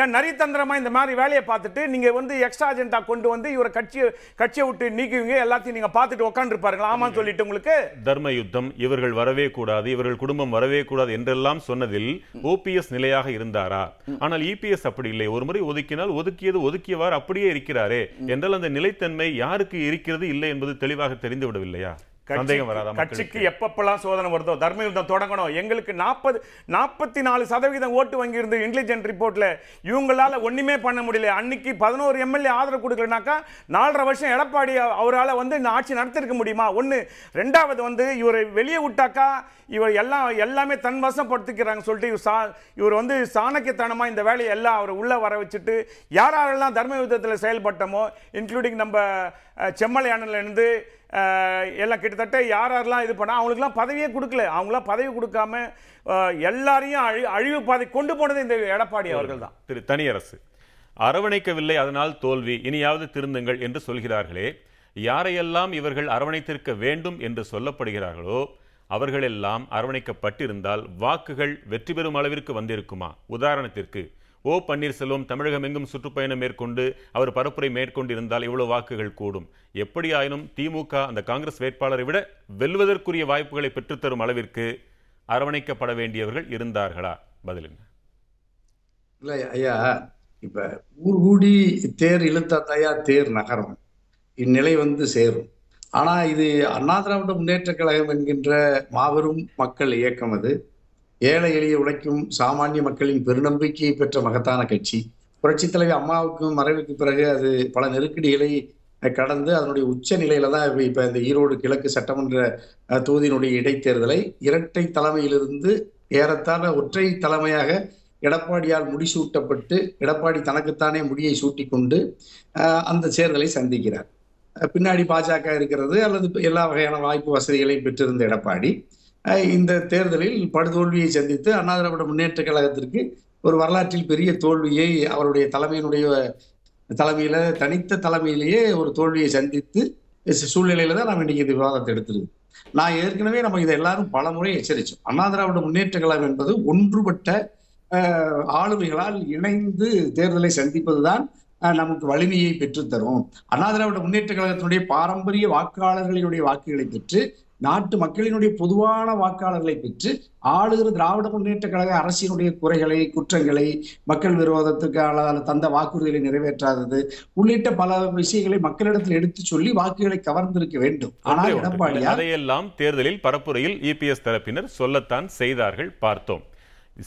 ஏன் நரித்தந்திரமா இந்த மாதிரி வேலையை பார்த்துட்டு நீங்க வந்து எக்ஸ்ட்ரா அஜெண்டா கொண்டு வந்து இவரை கட்சியை கட்சியை விட்டு நீக்குவீங்க எல்லாத்தையும் நீங்க பார்த்துட்டு உட்காந்துருப்பாருங்களா ஆமான்னு சொல்லிட்டு உங்களுக்கு? தர்ம யுத்தம் இவர்கள் வரவே கூடாது இவர்கள் குடும்பம் வரவே கூடாது என்றெல்லாம் சொன்னதில் ஓபிஎஸ் நிலையாக இருந்தாரா? ஆனால் இபிஎஸ் அப்படி இல்லை. ஒரு முறை ஒதுக்கினால் ஒதுக்கியது ஒதுக்கியவாறு அப்படியே இருக்கிறாரே. என்றால் அந்த நிலைத்தன்மை யாருக்கு இருக்கிறது இல்லை என்பது தெளிவாக தெரிந்து விடவில்லையா? சந்தேகம் வராதா கட்சிக்கு? எப்பப்பெல்லாம் சோதனை வருதோ தர்ம யுத்தம் தொடங்கணும். எங்களுக்கு நாற்பது நாற்பத்தி நாலு சதவீதம் ஓட்டு வங்கி இருந்து இன்டெலிஜென்ட் ரிப்போர்ட்ல இவங்களால ஒண்ணுமே பண்ண முடியல. அன்னைக்கு பதினோரு எம்எல்ஏ ஆதரவு கொடுக்கலனாக்கா நாலரை வருஷம் எடப்பாடி அவரால வந்து இந்த ஆட்சி நடத்திருக்க முடியுமா? ஒண்ணு. ரெண்டாவது வந்து இவரை வெளியே விட்டாக்கா இவர் எல்லாம் எல்லாமே தன் வசப்படுத்திக்கிறாங்க சொல்லிட்டு இவர் சா இவர் வந்து சாணக்கியத்தனமா இந்த வேலையை எல்லாம் அவர் உள்ள வர வச்சுட்டு யார் யாரெல்லாம் தர்ம யுத்தத்தில் செயல்பட்டமோ இன்க்ளூடிங் நம்ம இருந்து அஹ், எல்லாம் கிட்டத்தட்ட யார் யாரெல்லாம் இது பண்ணால் அவங்களுக்குலாம் பதவியே கொடுக்கல. அவங்களாம் பதவி கொடுக்காம எல்லாரையும் அழி அழிவு பாதை கொண்டு போனது இந்த எடப்பாடி அவர்கள் தான். திரு தனியரசு அரவணைக்கவில்லை அதனால் தோல்வி இனியாவது திருந்துங்கள் என்று சொல்கிறார்களே. யாரையெல்லாம் இவர்கள் அரவணைத்திருக்க வேண்டும் என்று சொல்லப்படுகிறார்களோ அவர்களெல்லாம் அரவணைக்கப்பட்டிருந்தால் வாக்குகள் வெற்றி பெறும் அளவிற்கு வந்திருக்குமா? உதாரணத்திற்கு ஓ பன்னீர்செல்வம் தமிழகம் எங்கும் சுற்றுப்பயணம் மேற்கொண்டு அவர் பரப்புரை மேற்கொண்டிருந்தால் இவ்வளவு வாக்குகள் கூடும். எப்படியாயினும் திமுக அந்த காங்கிரஸ் வேட்பாளரை விட வெல்வதற்குரிய வாய்ப்புகளை பெற்றுத்தரும் அளவிற்கு அரவணைக்கப்பட வேண்டியவர்கள் இருந்தார்களா? பதிலுங்க. இல்லை ஐயா இப்ப ஊர் கூடி தேர் இழுத்தாத்தாயா தேர் நகரம். இந்நிலை வந்து சேரும். ஆனா இது அண்ணா திராவிட முன்னேற்ற கழகம் என்கின்ற மாபெரும் மக்கள் இயக்கம் அது. ஏழை எளிய உழைக்கும் சாமானிய மக்களின் பெருநம்பிக்கையை பெற்ற மகத்தான கட்சி. புரட்சித் தலைவி அம்மாவுக்கும் மறைவுக்கு பிறகு அது பல நெருக்கடிகளை கடந்து அதனுடைய உச்ச நிலையில தான் இப்ப- இந்த ஈரோடு கிழக்கு சட்டமன்ற தொகுதியினுடைய இடைத்தேர்தலை இரட்டை தலைமையிலிருந்து ஏறத்தாழ ஒற்றை தலைமையாக எடப்பாடியால் முடிசூட்டப்பட்டு எடப்பாடி தனக்குத்தானே முடியை சூட்டி கொண்டு அந்த தேர்தலை சந்திக்கிறார். பின்னாடி பாஜக இருக்கிறது அல்லது எல்லா வகையான வாய்ப்பு வசதிகளையும் பெற்றிருந்த எடப்பாடி. இந்த தேர்தலில் படுதோல்வியை சந்தித்து அண்ணா திராவிட முன்னேற்ற கழகத்திற்கு ஒரு வரலாற்றில் பெரிய தோல்வியை அவருடைய தலைமையினுடைய தலைமையில தனித்த தலைமையிலேயே ஒரு தோல்வியை சந்தித்து சூழ்நிலையில தான் நம்ம இன்னைக்கு இந்த விவாதத்தை எடுத்திருக்கோம். நான் ஏற்கனவே நம்ம இதை எல்லாரும் பல முறை எச்சரிச்சோம். அண்ணா திராவிட முன்னேற்ற கழகம் என்பது ஒன்றுபட்ட ஆளுமைகளால் இணைந்து தேர்தலை சந்திப்பதுதான் நமக்கு வலிமையை பெற்றுத்தரும். அண்ணா திராவிட முன்னேற்ற கழகத்தினுடைய பாரம்பரிய வாக்காளர்களினுடைய வாக்குகளை பெற்று நாட்டு மக்களினுடைய பொதுவான வாக்காளர்களை பெற்று ஆளுகிற திராவிட முன்னேற்ற கழக அரசினுடைய குறைகளை குற்றங்களை மக்கள் விரோதத்துக்கான தந்த வாக்குறுதிகளை நிறைவேற்றாதது உள்ளிட்ட பல விஷயங்களை மக்களிடத்தில் எடுத்து சொல்லி வாக்குகளை கவர்ந்திருக்க வேண்டும். ஆனால். எடப்பாடியார் அதையெல்லாம் தேர்தலில் பரப்புரையில் இபிஎஸ் தரப்பினர் சொல்லத்தான் செய்தார்கள் பார்த்தோம்.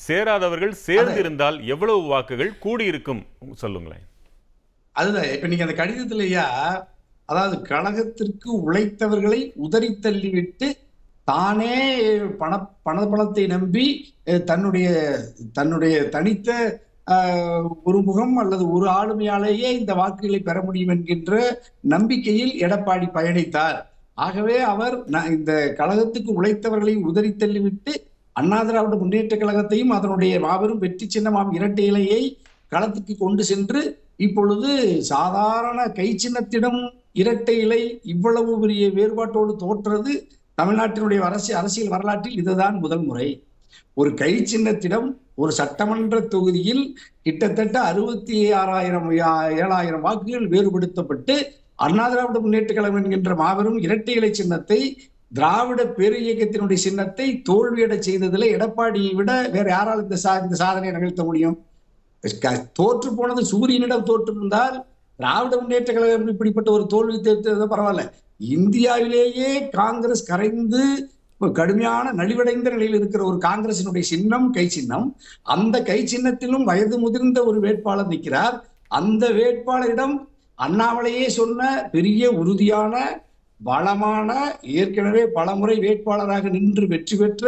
சேராதவர்கள் சேர்ந்திருந்தால் எவ்வளவு வாக்குகள் கூடியிருக்கும்? சொல்லுங்களேன். அதுதான். இப்ப நீங்க அந்த கடிதத்திலேயா அதாவது கழகத்திற்கு உழைத்தவர்களை உதறி தள்ளிவிட்டு தானே பண பண பணத்தை நம்பி தன்னுடைய தன்னுடைய தனித்த ஒரு முகம் அல்லது ஒரு ஆளுமையாலேயே இந்த வாக்குகளை பெற முடியும் என்கின்ற நம்பிக்கையில் எடப்பாடி பயணித்தார். ஆகவே அவர் இந்த கழகத்துக்கு உழைத்தவர்களை உதறி தள்ளிவிட்டு அண்ணா திராவிட முன்னேற்ற கழகத்தையும் அதனுடைய மாபெரும் வெற்றி சின்னமாம் இரட்டை இலையை களத்துக்கு கொண்டு சென்று இப்பொழுது சாதாரண கை சின்னத்திடம் இரட்டை இலை இவ்வளவு பெரிய வேறுபாட்டோடு தோற்றது தமிழ்நாட்டினுடைய அரசு அரசியல் வரலாற்றில் இதுதான் முதல் முறை. ஒரு கை சின்னத்திடம் ஒரு சட்டமன்ற தொகுதியில் கிட்டத்தட்ட அறுபத்தி ஆறாயிரம் ஏழாயிரம் வாக்குகள் வேறுபடுத்தப்பட்டு அண்ணா திராவிட முன்னேற்ற கழகம் என்கின்ற மாபெரும் இரட்டை இலை சின்னத்தை திராவிட பேரு இயக்கத்தினுடைய சின்னத்தை தோல்வியடை செய்ததுல எடப்பாடியை விட வேற யாரால் இந்த சா இந்த சாதனையை நிகழ்த்த முடியும்? க- தோற்று போனது சூரியனிடம் தோற்று இருந்தால் திராவிட முன்னேற்ற கழகம் இப்படிப்பட்ட ஒரு தோல்வி தேர்த்தது பரவாயில்ல. இந்தியாவிலேயே காங்கிரஸ் கரைந்து கடுமையான நலிவடைந்த நிலையில் இருக்கிற ஒரு காங்கிரசினுடைய சின்னம் கை சின்னம் அந்த கை சின்னத்திலும் வயது முதிர்ந்த ஒரு வேட்பாளர் நிற்கிறார். அந்த வேட்பாளரிடம் அண்ணாமலையே சொன்ன பெரிய உறுதியான பலமான ஏற்கனவே பலமுறை வேட்பாளராக நின்று வெற்றி பெற்ற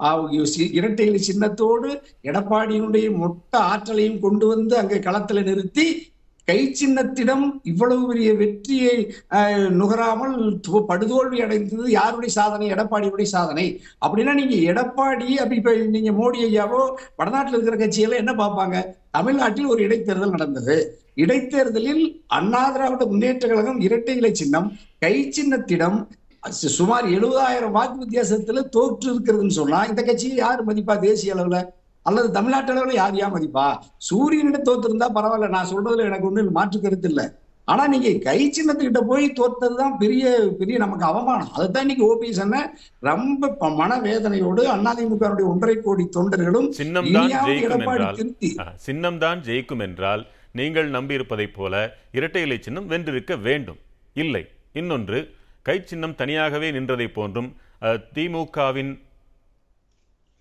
ஆஹ், சி- இரட்டை சின்னத்தோடு எடப்பாடியினுடைய மொட்ட ஆற்றலையும் கொண்டு வந்து அங்கே களத்தில் நிறுத்தி கை சின்னத்திடம் இவ்வளவு பெரிய வெற்றியை நுகராமல் படுதோல்வி அடைந்தது யாருடைய சாதனை? எடப்பாடியுடைய சாதனை. அப்படின்னா நீங்க எடப்பாடி அப்படி இப்ப நீங்க மோடி ஐயாவோ வடநாட்டில் இருக்கிற கட்சியெல்லாம் என்ன பார்ப்பாங்க? தமிழ்நாட்டில் ஒரு இடைத்தேர்தல் நடந்தது. இடைத்தேர்தலில் அண்ணா திராவிட முன்னேற்ற கழகம் இரட்டை இலை சின்னம் கை சின்னத்திடம் சுமார் எழுபதாயிரம் வாக்கு வித்தியாசத்துல தோற்று இருக்கிறதுன்னு சொன்னா இந்த கட்சியை யார் மதிப்பா? தேசிய அளவுல அல்லது தமிழ்நாட்டு அளவில் யார் மதிப்பா? சூரியனிட தோத்திருந்தா பரவாயில்ல நான் சொல்றதுல எனக்கு ஒண்ணு மாற்று கருத்து இல்ல. ஆனா நீங்க கை சின்னத்துக்கிட்ட போய் தோத்ததுதான் பெரிய பெரிய நமக்கு அவமானம். அதைத்தான் இன்னைக்கு ஓபிஎஸ் அண்ணன் ரொம்ப மனவேதனையோடு அதிமுகவுடைய ஒன்றரை கோடி தொண்டர்களும் சின்னம் தான் ஜெயிக்கும் என்றால் சின்னம் தான் ஜெயிக்கும் என்றால் நீங்கள் நம்பியிருப்பதைப் போல இரட்டை இலை சின்னம் வென்றிருக்க வேண்டும். இல்லை. இன்னொன்று கை சின்னம் தனியாகவே நின்றதைப் போன்றும் திமுகவின்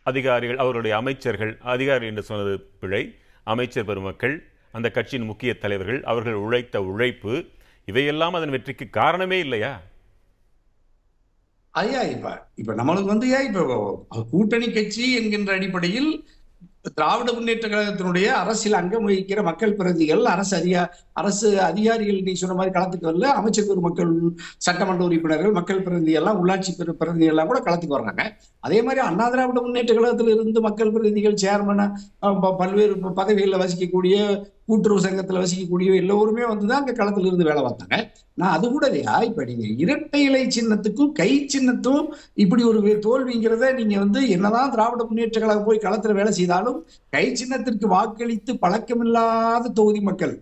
அதிகாரிகள் அவருடைய அமைச்சர்கள் அதிகாரி என்று சொன்னது பிழை. அமைச்சர் பெருமக்கள் அந்த கட்சியின் முக்கிய தலைவர்கள் அவர்கள் உழைத்த உழைப்பு இவையெல்லாம் அதன் வெற்றிக்கு காரணமே இல்லையா? ஐயா இப்ப இப்ப நம்மளுக்கு வந்து ஏன் இப்ப கூட்டணி கட்சி என்கின்ற அடிப்படையில் திராவிட முன்னேற்ற கழகத்தினுடைய அரசியல் அங்கம் வகிக்கிற மக்கள் பிரதிகள் அரசு அதிகா அரசு அதிகாரிகள் நீ சொன்ன மாதிரி களத்துக்கு வரல அமைச்சர் மக்கள் சட்டமன்ற உறுப்பினர்கள் மக்கள் பிரதிநிதி எல்லாம் உள்ளாட்சி பெரு பிரதிநிதி எல்லாம் கூட களத்துக்கு வர்றாங்க. அதே மாதிரி அண்ணா திராவிட முன்னேற்ற கழகத்தில் இருந்து மக்கள் பிரதிநிதிகள் சேர்மன பல்வேறு பதவிகளில் வசிக்கக்கூடிய கூட்டுறவு சங்கத்துல வசிக்கக்கூடிய எல்லோருமே வந்துதான் அங்க களத்துல இருந்து வேலை பார்த்தாங்க. நான் அது கூட இல்லையா? இப்ப நீங்க இரட்டை இலை சின்னத்துக்கும் கை சின்னத்தும் இப்படி ஒரு தோல்விங்கிறத நீங்க வந்து என்னதான் திராவிட முன்னேற்ற கழகம் போய் களத்துல வேலை செய்தாலும் கை சின்னத்திற்கு வாக்களித்து பழக்கமில்லாத தொகுதி மக்கள்.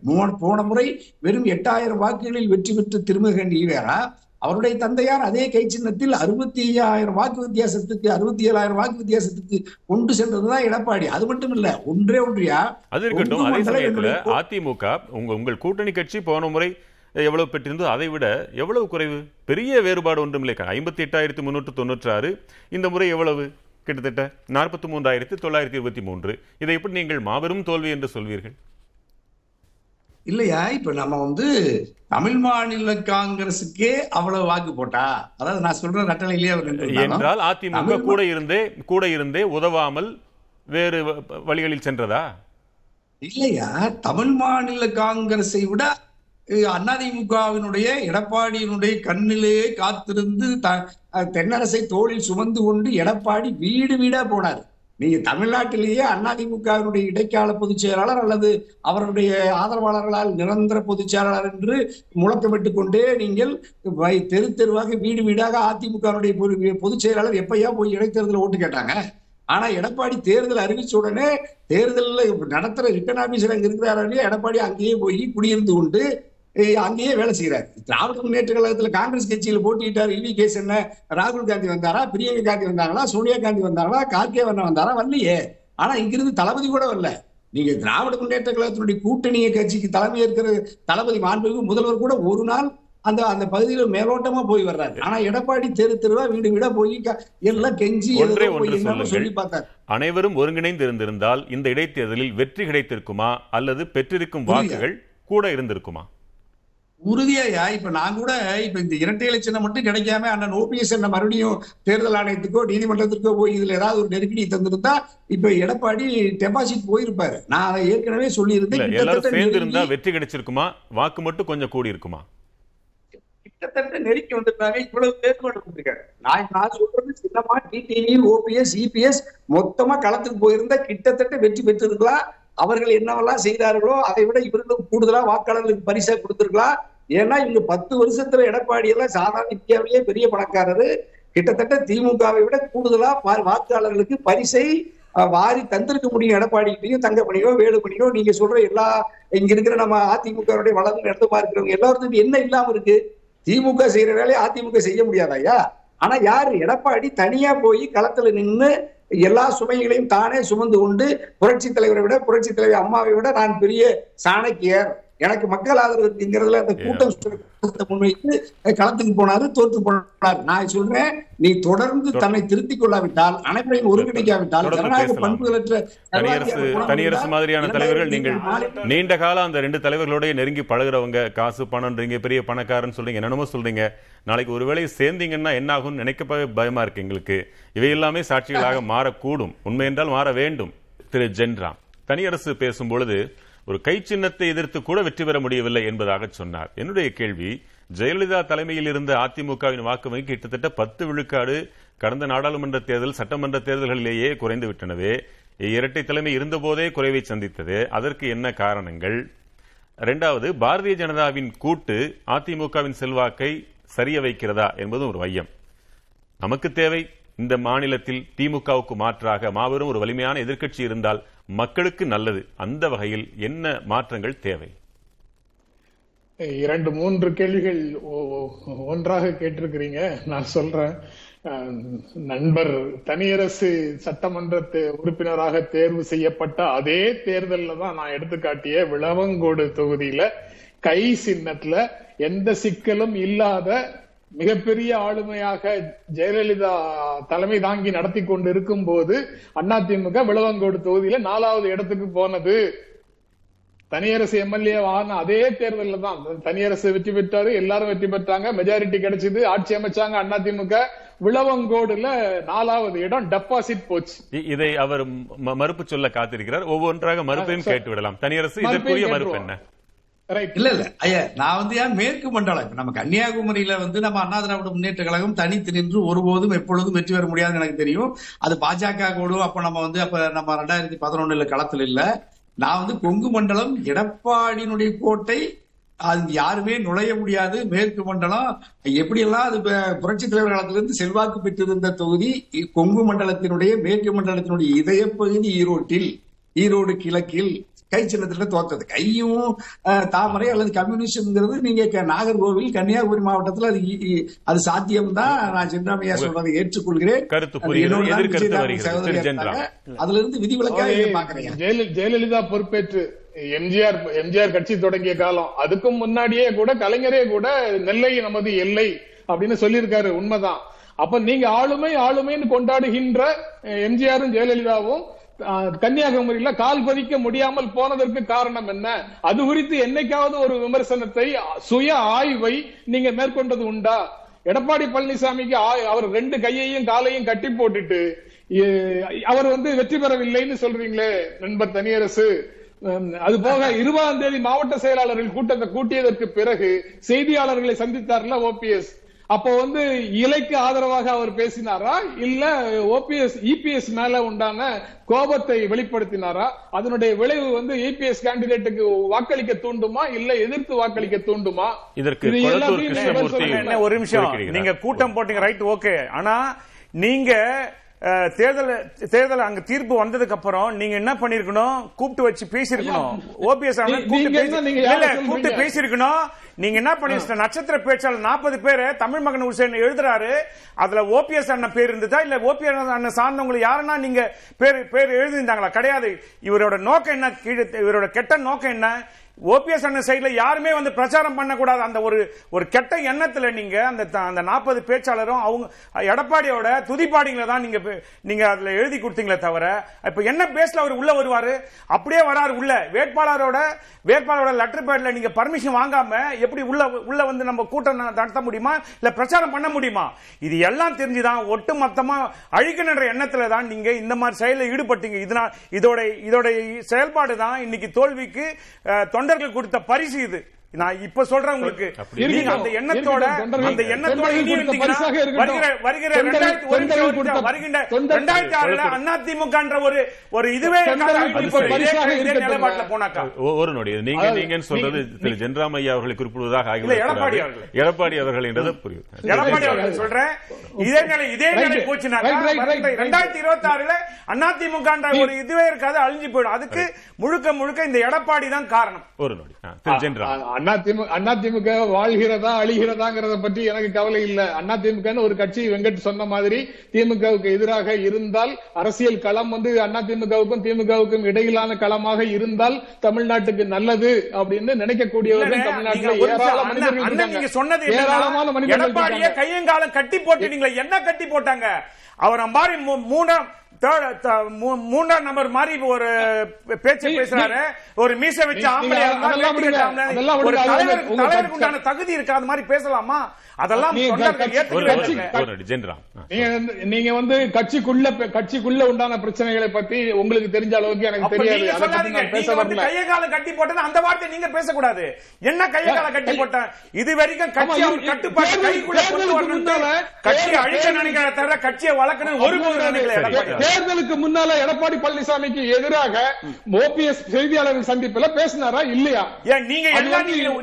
போன முறை வெறும் எட்டாயிரம் வாக்குகளில் வெற்றி பெற்று திருமகன் ஈவேரா அவருடைய தந்தையார் அதே கை சின்னத்தில் அறுபத்தி ஐயாயிரம் வாக்கு வித்தியாசத்துக்கு அறுபத்தி ஏழாயிரம் வாக்கு வித்தியாசத்துக்கு கொண்டு சென்றதுதான் எடப்பாடி. அது மட்டும் இல்ல ஒன்றே ஒன்றியா? அது இருக்கட்டும் அதே சமயத்துல அதிமுக உங்க உங்கள் கூட்டணி கட்சி போன முறை எவ்வளவு பெற்றிருந்தோ அதை விட எவ்வளவு குறைவு? பெரிய வேறுபாடு ஒன்றும் இல்லை ஐம்பத்தி எட்டாயிரத்தி முன்னூற்று தொண்ணூற்றி ஆறு இந்த முறை எவ்வளவு? கிட்டத்தட்ட நாற்பத்தி மூன்றாயிரத்தி தொள்ளாயிரத்தி இருபத்தி மூன்று. இதை எப்படி நீங்கள் மாபெரும் தோல்வி என்று சொல்வீர்கள்? இல்லையா? இப்ப நம்ம வந்து தமிழ் மாநில காங்கிரசுக்கே அவ்வளவு வாக்கு போட்டா அதாவது நான் சொல்ற ரட்டளையிலேயே அவர் என்றால் அதிமுக கூட இருந்தே கூட இருந்தே உதவாமல் வேறு வழிகளில் சென்றதா? இல்லையா? தமிழ் மாநில காங்கிரஸை விட அதிமுகவினுடைய எடப்பாடியினுடைய கண்ணிலே காத்திருந்து தென்னரசை தோளில் சுமந்து கொண்டு எடப்பாடி வீடு வீடா போனார். நீங்க தமிழ்நாட்டிலேயே அதிமுகவினுடைய இடைக்கால பொதுச் செயலாளர் அல்லது அவருடைய ஆதரவாளர்களால் நிரந்தர பொதுச் செயலாளர் என்று முழக்கமிட்டு கொண்டே நீங்கள் வை- தெரு தெருவாக வீடு வீடாக அதிமுகவினுடைய பொது- பொதுச் செயலாளர் எப்பயா போய் இடைத்தேர்தலில் ஓட்டு கேட்டாங்க? ஆனா எடப்பாடி தேர்தல் அறிவிச்ச உடனே தேர்தலில் நடத்துற ரிட்டர்ன் ஆபீசர் அங்க இருக்கிறாரு எடப்பாடி அங்கேயே போய் குடியிருந்து கொண்டு அங்கேயே வேலை செய்யறாரு திராவிட முன்னேற்ற கழகத்துல காங்கிரஸ் கட்சியில போட்டிட்டார் இவி கேஸ் என்ன ராகுல் காந்தி வந்தாரா? பிரியங்கா காந்தி வந்தாங்களா? சோனியா காந்தி வந்தாங்களா? கார்கே வண்ண வந்தாரா? வரலையே. ஆனா இங்கிருந்து தளபதி கூட வரல. நீங்க திராவிட முன்னேற்ற கழகத்தினுடைய கூட்டணிய கட்சிக்கு தலைமை ஏற்கிற தளபதி மாண்புமிகு முதல்வர் கூட ஒரு நாள் அந்த அந்த பகுதியில மேலோட்டமா போய் வர்றாரு. ஆனா எடப்பாடி தெரு தெருவா வீடு வீடா போய் எல்லாம் கெஞ்சி ஒன்றே. சொல்லி பார்த்தாரு. அனைவரும் ஒருங்கிணைந்து இருந்திருந்தால் இந்த இடைத்தேர்தலில் வெற்றி கிடைத்திருக்குமா? அல்லது பெற்றிருக்கும். வாக்குகள் கூட இருந்திருக்குமா? உறுதியா இப்ப நான் கூட இப்ப இந்த இரட்டை இலட்சணம் மட்டும் கிடைக்காம அண்ணன் ஓபிஎஸ் என்ன மறுபடியும் தேர்தல் ஆணையத்துக்கோ நீதிமன்றத்திற்கோ போய் இதுல ஏதாவது ஒரு நெருக்கடி தந்திருந்தா இப்ப எடப்பாடி டெபாசிட் போயிருப்பாரு. நான் ஏற்கனவே சொல்லியிருந்தேன். வெற்றி கிடைச்சிருக்குமா? வாக்கு மட்டும் கொஞ்சம் கூடி இருக்குமா? கிட்டத்தட்ட நெருக்கி வந்துட்டாங்க இவ்வளவு வேறுபாடு வந்திருக்காரு நான் நான் சொல்றது சின்னமா டிடிவி ஓபிஎஸ் இபிஎஸ் மொத்தமா களத்துக்கு போயிருந்தா கிட்டத்தட்ட வெற்றி பெற்றிருக்கலாம். அவர்கள் என்னவெல்லாம் செய்தார்களோ அதை விட இவர்களும் கூடுதலா வாக்காளர்களுக்கு பரிசா கொடுத்திருக்கலாம். ஏன்னா இவங்க பத்து வருஷத்துல எடப்பாடி எல்லாம் சாதாரண இந்தியாவிலேயே பெரிய பணக்காரரு. கிட்டத்தட்ட திமுகவை விட கூடுதலா பா- வாக்காளர்களுக்கு பரிசை வாரி தந்திருக்க முடியும் எடப்பாடிகிட்டையும் தங்கமணியோ வேலுமணியோ. நீங்க சொல்ற எல்லா இங்க இருக்கிற நம்ம அதிமுகவுடைய வளர்ந்து நடந்து பார்க்கிறவங்க எல்லாருக்கும் என்ன இல்லாம இருக்கு? திமுக செய்யற வேலையை அதிமுக செய்ய முடியாதாயா ஆனா யாரு? எடப்பாடி தனியா போய் களத்துல நின்று எல்லா சுமைகளையும் தானே சுமந்து கொண்டு புரட்சி தலைவரை விட புரட்சி தலைவர் அம்மாவை விட நான் பெரிய சாணக்கியர். எனக்கு மக்கள் ஆதரவு இருக்குங்கிறதுல அந்த கூட்டம் முன்வைத்து களத்துக்கு போனாரு தோற்று போனார். நான் சொல்றேன் நீ தொடர்ந்து தன்னை திருத்திக் கொள்ளாவிட்டால் அனைவரையும் ஒருங்கிணைக்காவிட்டால் ஜனநாயக. பண்புகளற்ற தனியரசு மாதிரியான தலைவர்கள் நீங்கள் நீண்ட காலம் அந்த ரெண்டு தலைவர்களோட நெருங்கி பழகுறவங்க காசு பணம்ன்றீங்க பெரிய பணக்காரன்னு சொல்றீங்க என்னென்னமோ சொல்றீங்க. நாளைக்கு ஒருவேளை சேர்ந்தீங்கன்னா என்ன ஆகும்னு நினைக்க பயமா இருக்கு எங்களுக்கு. இவை எல்லாமே சாட்சிகளாக மாறக்கூடும். உண்மை என்றால் மாற வேண்டும். திரு ஜென்ராம். தனியரசு பேசும் பொழுது ஒரு கை சின்னத்தை எதிர்த்து கூட வெற்றி பெற முடியவில்லை என்பதாக சொன்னார். என்னுடைய கேள்வி ஜெயலலிதா தலைமையில் இருந்த அதிமுகவின் வாக்கு வங்கி கிட்டத்தட்ட பத்து விழுக்காடு கடந்த நாடாளுமன்ற தேர்தல் சட்டமன்ற தேர்தல்களிலேயே குறைந்து விட்டனவே. இரட்டை தலைமை இருந்தபோதே குறைவை சந்தித்தது. அதற்கு என்ன காரணங்கள்? இரண்டாவது பாரதிய ஜனதாவின் கூட்டு அதிமுகவின் செல்வாக்கை சரிய வைக்கிறதா என்பதும் ஒரு மையம் நமக்கு தேவை இந்த மாநிலத்தில் திமுகவுக்கு மாற்றாக மாபெரும் ஒரு வலிமையான எதிர்க்கட்சி இருந்தால் மக்களுக்கு நல்லது. அந்த வகையில் என்ன மாற்றங்கள் தேவை? இரண்டு மூன்று கேள்விகள் ஒன்றாக கேட்டிருக்கிறீங்க. நான் சொல்றேன். நண்பர் தனியரசு சட்டமன்ற தே- உறுப்பினராக தேர்வு செய்யப்பட்ட அதே தேர்தலில் தான் நான் எடுத்துக்காட்டிய விளவங்கோடு தொகுதியில கை சின்னத்துல எந்த சிக்கலும் இல்லாத மிகப்பெரிய ஆளுமையாக ஜெயலலிதா தலைமை தாங்கி நடத்தி கொண்டு இருக்கும் போது அதிமுக விளவங்கோடு தொகுதியில நாலாவது இடத்துக்கு போனது. தனியரசு எம்எல்ஏ ஆன அதே தேர்தல்ல தான். தனியரசு வெற்றி பெற்றாரு எல்லாரும் வெற்றி பெற்றாங்க மெஜாரிட்டி கிடைச்சது ஆட்சி அமைச்சாங்க அதிமுக விளவங்கோடுல நாலாவது இடம் டெபாசிட் போச்சு. இதை அவர் மறுப்பு சொல்ல காத்திருக்கிறார். ஒவ்வொன்றாக மறுப்பையும். கேட்டு விடலாம் தனியரசு இதற்குரிய மறுப்பு. என்ன? இல்ல இல்ல. ஐயா நான் வந்து ஏன் மேற்கு மண்டலம்? இப்ப நம்ம கன்னியாகுமரியில வந்து நம்ம அண்ணா திராவிட முன்னேற்ற கழகம் தனித்து நின்று ஒருபோதும் எப்பொழுதும் வெற்றி பெற முடியாதுன்னு எனக்கு தெரியும். அது பாஜக கூடும் அப்ப நம்ம வந்து அப்ப நம்ம ரெண்டாயிரத்தி பதினொன்னுல களத்துல இல்ல. நான் வந்து கொங்கு மண்டலம் எடப்பாடியினுடைய கோட்டை அது யாருமே நுழைய முடியாது. மேற்கு மண்டலம் எப்படியெல்லாம் அது புரட்சி தலைவர் காலத்திலிருந்து செல்வாக்கு பெற்றிருந்த தொகுதி கொங்கு மண்டலத்தினுடைய மேற்கு மண்டலத்தினுடைய இதய பகுதி ஈரோட்டில் ஈரோடு கிழக்கில் கை சின்னத்துல தோத்தது கையும் தாமரை அல்லது கம்யூனிஸ்ட்ங்கிறது நீங்க நாகர்கோவில் கன்னியாகுமரி மாவட்டத்துல அது அது சாத்தியம்தான். நான் சின்னமையா சொல்றதை ஏற்றுக்கொள்கிறேன். அதுல இருந்து விதிவிலக்கா இதை பாக்குறேன் ஜெயல- ஜெயலலிதா பொறுப்பேற்று எம்ஜிஆர் எம்ஜிஆர் கட்சி தொடங்கிய காலம். அதுக்கும் முன்னாடியே கூட கலைஞரே கூட நெல்லை நமது எல்லை அப்படின்னு சொல்லியிருக்காரு. உண்மைதான். அப்ப நீங்க ஆளுமை ஆளுமைன்னு கொண்டாடுகின்ற எம்ஜிஆரும் ஜெயலலிதாவும் கன்னியாகுமரியில கால் பதிக்க முடியாமல் போனதற்கு காரணம் என்ன? அது குறித்து என்னைக்காவது ஒரு விமர்சனத்தை சுய ஆய்வை நீங்க மேற்கொண்டது உண்டா? எடப்பாடி பழனிசாமிக்கு அவர் ரெண்டு கையையும் காலையும் கட்டி போட்டுட்டு அவர் வந்து வெற்றி பெறவில்லைன்னு சொல்றீங்களே நண்பர் தனியரசு. அது போக இருபதாம் தேதி மாவட்ட செயலாளர்கள் கூட்டத்தை கூட்டியதற்கு பிறகு செய்தியாளர்களை சந்தித்தார்ல ஓபிஎஸ் அப்போ வந்து இலைக்கு ஆதரவாக அவர் பேசினாரா? இல்ல ஓபிஎஸ் இபிஎஸ் மேல உண்டான கோபத்தை வெளிப்படுத்தினாரா? அதனுடைய விளைவு வந்து இபிஎஸ் கேண்டிடேட்டுக்கு வாக்களிக்க தூண்டுமா? இல்ல எதிர்த்து வாக்களிக்க தூண்டுமா? இதற்கு ஒரு நிமிஷம். நீங்க கூட்டம் போட்டீங்க. ரைட் ஓகே ஆனா நீங்க தேர்தல் தேர்தல் அங்க தீர்ப்பு வந்ததுக்கு அப்புறம் நீங்க என்ன பண்ணிருக்கணும்? கூப்பிட்டு வச்சு பேசியிருக்கணும். ஓபிஎஸ்? கூப்பிட்டு பேசியிருக்கணும். நீங்க என்ன பண்ணிருக்க நட்சத்திர பேச்சாளர் நாற்பது பேரு தமிழ் மகன் உசேன் எழுதுறாரு. அதுல ஓபிஎஸ் அண்ணன் பேர் இருந்ததா? இல்ல ஓபிஎஸ் அண்ணன் சார்ந்தவங்களை யாருன்னா நீங்க பேர் பேர் எழுதியிருந்தாங்களா? கிடையாது. இவரோட நோக்கம் என்ன? கீழே இவரோட கெட்ட நோக்கம் என்ன? ஓபிஎஸ் அண்ணன் சைடில் யாருமே வந்து பிரச்சாரம் பண்ணக்கூடாது. அந்த ஒரு ஒரு கெட்ட எண்ணத்துல நீங்க அந்த அந்த நாற்பது பேச்சாளரும் அவங்க எடப்பாடியோட துதிப்பாடிங்களை தான் நீங்க நீங்கள் நீங்க அதுல எழுதி கொடுத்தீங்களே தவிர இப்ப என்ன பேஸ்ல அவர் உள்ள வருவாரு? அப்படியே வராரு உள்ள. வேட்பாளரோட வேட்பாளரோட லெட்டர் பேட்ல நீங்க பர்மிஷன் வாங்காம எப்படி உள்ள உள்ள வந்து நம்ம கூட்டம் நடத்த முடியுமா? இல்ல பிரச்சாரம் பண்ண முடியுமா? இது எல்லாம் தெரிஞ்சுதான் ஒட்டு மொத்தமா அழிக்கணுன்ற எண்ணத்துல தான் நீங்க இந்த மாதிரி செயலில் ஈடுபட்டீங்க. இதனால் இதோட இதோட செயல்பாடு தான் இன்னைக்கு தோல்விக்கு தொண்டை தொண்டர்கள் கொடுத்த பரிசு இது. நான் இப்ப சொல்றேன் உங்களுக்கு. நீங்க அந்த. எண்ணத்தோட அந்த எண்ணத்தோட. வருகிற வருகிற வருகின்ற ரெண்டாயிரத்தி ஆறுல அதிமுகன்ற ஒரு ஒரு இதுவே. நிலைப்பாட்டுல போனாக்கா? ஒரு நொடி. நீங்க நீங்கன்னு சொல்றது நீங்க- திரு ஜென்ராம் ஐயா அவர்களை குறிப்பிடுவதாக எடப்பாடி அவர்கள். எடப்பாடி அவர்கள் என்றது புரியுது எடப்பாடி அவர்கள் சொல்றேன். இதே நிலை இதே. நிலை போச்சுனாக்கா. ரெண்டாயிரத்தி இருபத்தி ஆறுல அதிமுகன்ற ஒரு இதுவே இருக்காது அழிஞ்சு போயிடும். அதுக்கு முழுக்க முழுக்க இந்த எடப்பாடி தான் காரணம். ஒரு நொடி. திரு ஜென்ராம். அதிமுக அதிமுக வாழ்கிறதா அழிகிறதாங்கிறத பற்றி எனக்கு கவலை இல்ல அதிமுக ஒரு கட்சி வெங்கட் சொன்ன மாதிரி திமுகவுக்கு எதிராக இருந்தால் அரசியல் களம் வந்து அதிமுகவுக்கும் திமுகவுக்கும் இடையிலான களமாக இருந்தால் தமிழ்நாட்டுக்கு நல்லது அப்படின்னு நினைக்கக்கூடியவர்கள் தமிழ்நாட்டில் நீங்க அண்ணா, அண்ணா. சொன்னது ஏராளமான மனிதர்கள். கையங்காலம் கட்டி போட்டுட்டீங்களே என்ன கட்டி போட்டாங்க அவர் மாதிரி மூணாம் மூன்றாம் நம்பர் மாதிரி ஒரு பேச்சு பேசுறாரு. ஒரு மீசை வச்ச ஆம்பளை தலைவருக்கு உண்டான தகுதி இருக்கு அது மாதிரி பேசலாமா? அதெல்லாம் நீங்க வந்து கட்சிக்குள்ள கட்சிக்குள்ள உண்டான பிரச்சனைகளை பத்தி உங்களுக்கு தெரிஞ்ச அளவுக்கு எனக்கு தெரியாது. நீங்க அதை பத்தி சொல்லாதீங்க. நான் பேச நீங்க வந்து வரல. கைய கால கட்டி போட்டது அந்த வார்த்தை நீங்க பேசக்கூடாது. என்ன கைய கால கட்டி போட்டேன்? இது வரைக்கும் கட்சி கட்டுப்பாட்டு கைக்குள்ள கொண்டு வரணும் கட்சி அழிக்க நினைக்கிற தவிர கட்சியை வளர்க்கணும் ஒரு. தேர்தலுக்கு முன்னால எடப்பாடி பழனிசாமிக்கு எதிராக ஓபிஎஸ் செய்தியாளர்கள் சந்திப்புல பேசினாரா இல்லையா? ஏன் நீங்க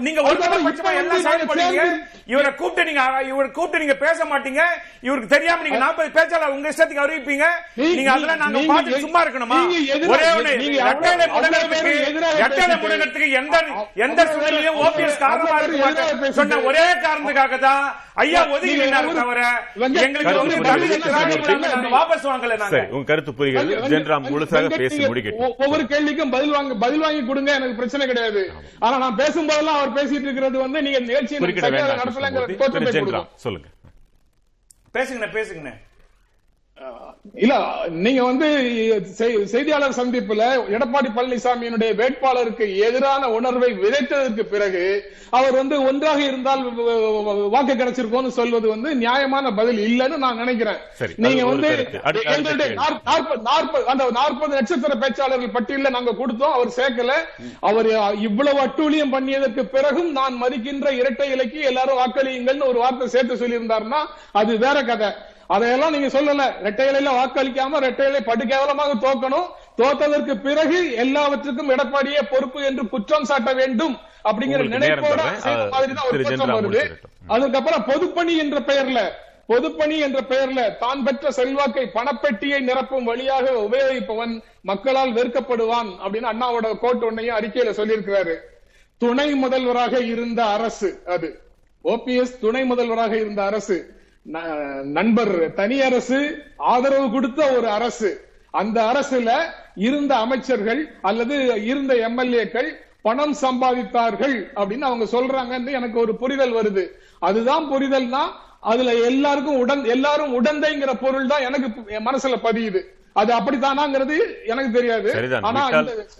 நீங்க ஒரு பண்ணீங்க தேர்தல் இவரை கூப்பிட்டு கூப்பிட்டு நீங்க இவர் கூப்பிட்டு நீங்க பேச மாட்டீங்க. இவருக்கு தெரியாம நீங்க நாற்பது பேச்சாளர் உங்க இஷ்டத்துக்கு அறிவிப்பீங்க நீங்க அதெல்லாம் நாங்க பார்த்து சும்மா இருக்கணுமா? ஒரே ஒண்ணு நீங்க இரட்டையிலை முடங்கிறதுக்கு இரட்டையிலை எந்த எந்த சூழ்நிலையும் ஓபிஎஸ் காரணமா இருக்க சொன்ன ஒரே காரணத்துக்காக தான் ஐயா ஒதுங்கி தவிர எங்களுக்கு வந்து வாபஸ் வாங்கல நாங்க. உங்க கருத்து புரிகிறது. ஜென்ராம் முழுசாக பேசி முடிக்கட்டும். ஒவ்வொரு கேள்விக்கும் பதில் வாங்க பதில் வாங்கி கொடுங்க எனக்கு பிரச்சனை கிடையாது. ஆனா நான் பேசும்போதெல்லாம் அவர் பேசிட்டு இருக்கிறது வந்து நீங்க நிகழ்ச்சியை நடத்தலைங்கிற சொல்லுங்க. பேசுங்கண்ணே பேசுங்கண்ணே. இல்ல நீங்க வந்து செய்- செய்தியாளர் சந்திப்புல எடப்பாடி பழனிசாமியினுடைய வேட்பாளருக்கு எதிரான உணர்வை விதைத்ததற்கு பிறகு அவர் வந்து ஒன்றாக இருந்தால் வாக்கு கிடைச்சிருக்கோம்னு சொல்வது வந்து நியாயமான பதில் இல்லைன்னு நான் நினைக்கிறேன். நீங்க வந்து அந்த நாற்பது நட்சத்திர பேச்சாளர்கள் பட்டியல நாங்க கொடுத்தோம் அவர் சேர்க்கல. அவர் இவ்வளவு அட்டூழியம் பண்ணியதற்கு பிறகும் நான் மதிக்கின்ற இரட்டை இலைக்கு எல்லாரும் வாக்களியுங்கள்னு ஒரு வார்த்தை சேர்த்து சொல்லியிருந்தாருன்னா அது வேற கதை. அதையெல்லாம் நீங்க சொல்லல. ரெட்டை இலையில வாக்களிக்காம ரெட்டை இலை படு கேவலமாக தோக்கணும். தோத்ததற்கு பிறகு எல்லாவற்றுக்கும் எடப்பாடியே பொறுப்பு என்று குற்றம் சாட்ட வேண்டும் அப்படிங்கிற நினைப்போட தர்றேன். செய்த மாதிரி தான் ஒரு குற்றம் வருது. அதுக்கப்புறம் பொதுப்பணி என்ற பெயர்ல பொதுப்பணி என்ற பெயர்ல தான் பெற்ற செல்வாக்கை பணப்பெட்டியை நிரப்பும் வழியாக உபயோகிப்பவன் மக்களால் வெறுக்கப்படுவான் அப்படின்னு அண்ணாவோட கோட் ஒன்னையும் அறிக்கையில சொல்லியிருக்கிறாரு. துணை முதல்வராக இருந்த அரசு அது. ஓபிஎஸ் துணை முதல்வராக இருந்த அரசு. நண்பர் தனி அரசு ஆதரவு கொடுத்த ஒரு அரசு. அந்த அரசுல இருந்த அமைச்சர்கள் அல்லது இருந்த எம்எல்ஏக்கள் பணம் சம்பாதித்தார்கள் அப்படின்னு அவங்க சொல்றாங்கன்னு எனக்கு ஒரு புரிதல் வருது. அதுதான் புரிதல்னா அதுல எல்லாருக்கும் உடன் எல்லாரும் உடந்தைங்கிற பொருள் தான் எனக்கு மனசுல பதியுது. அது அப்படித்தானாங்கிறது எனக்கு தெரியாது. ஆனா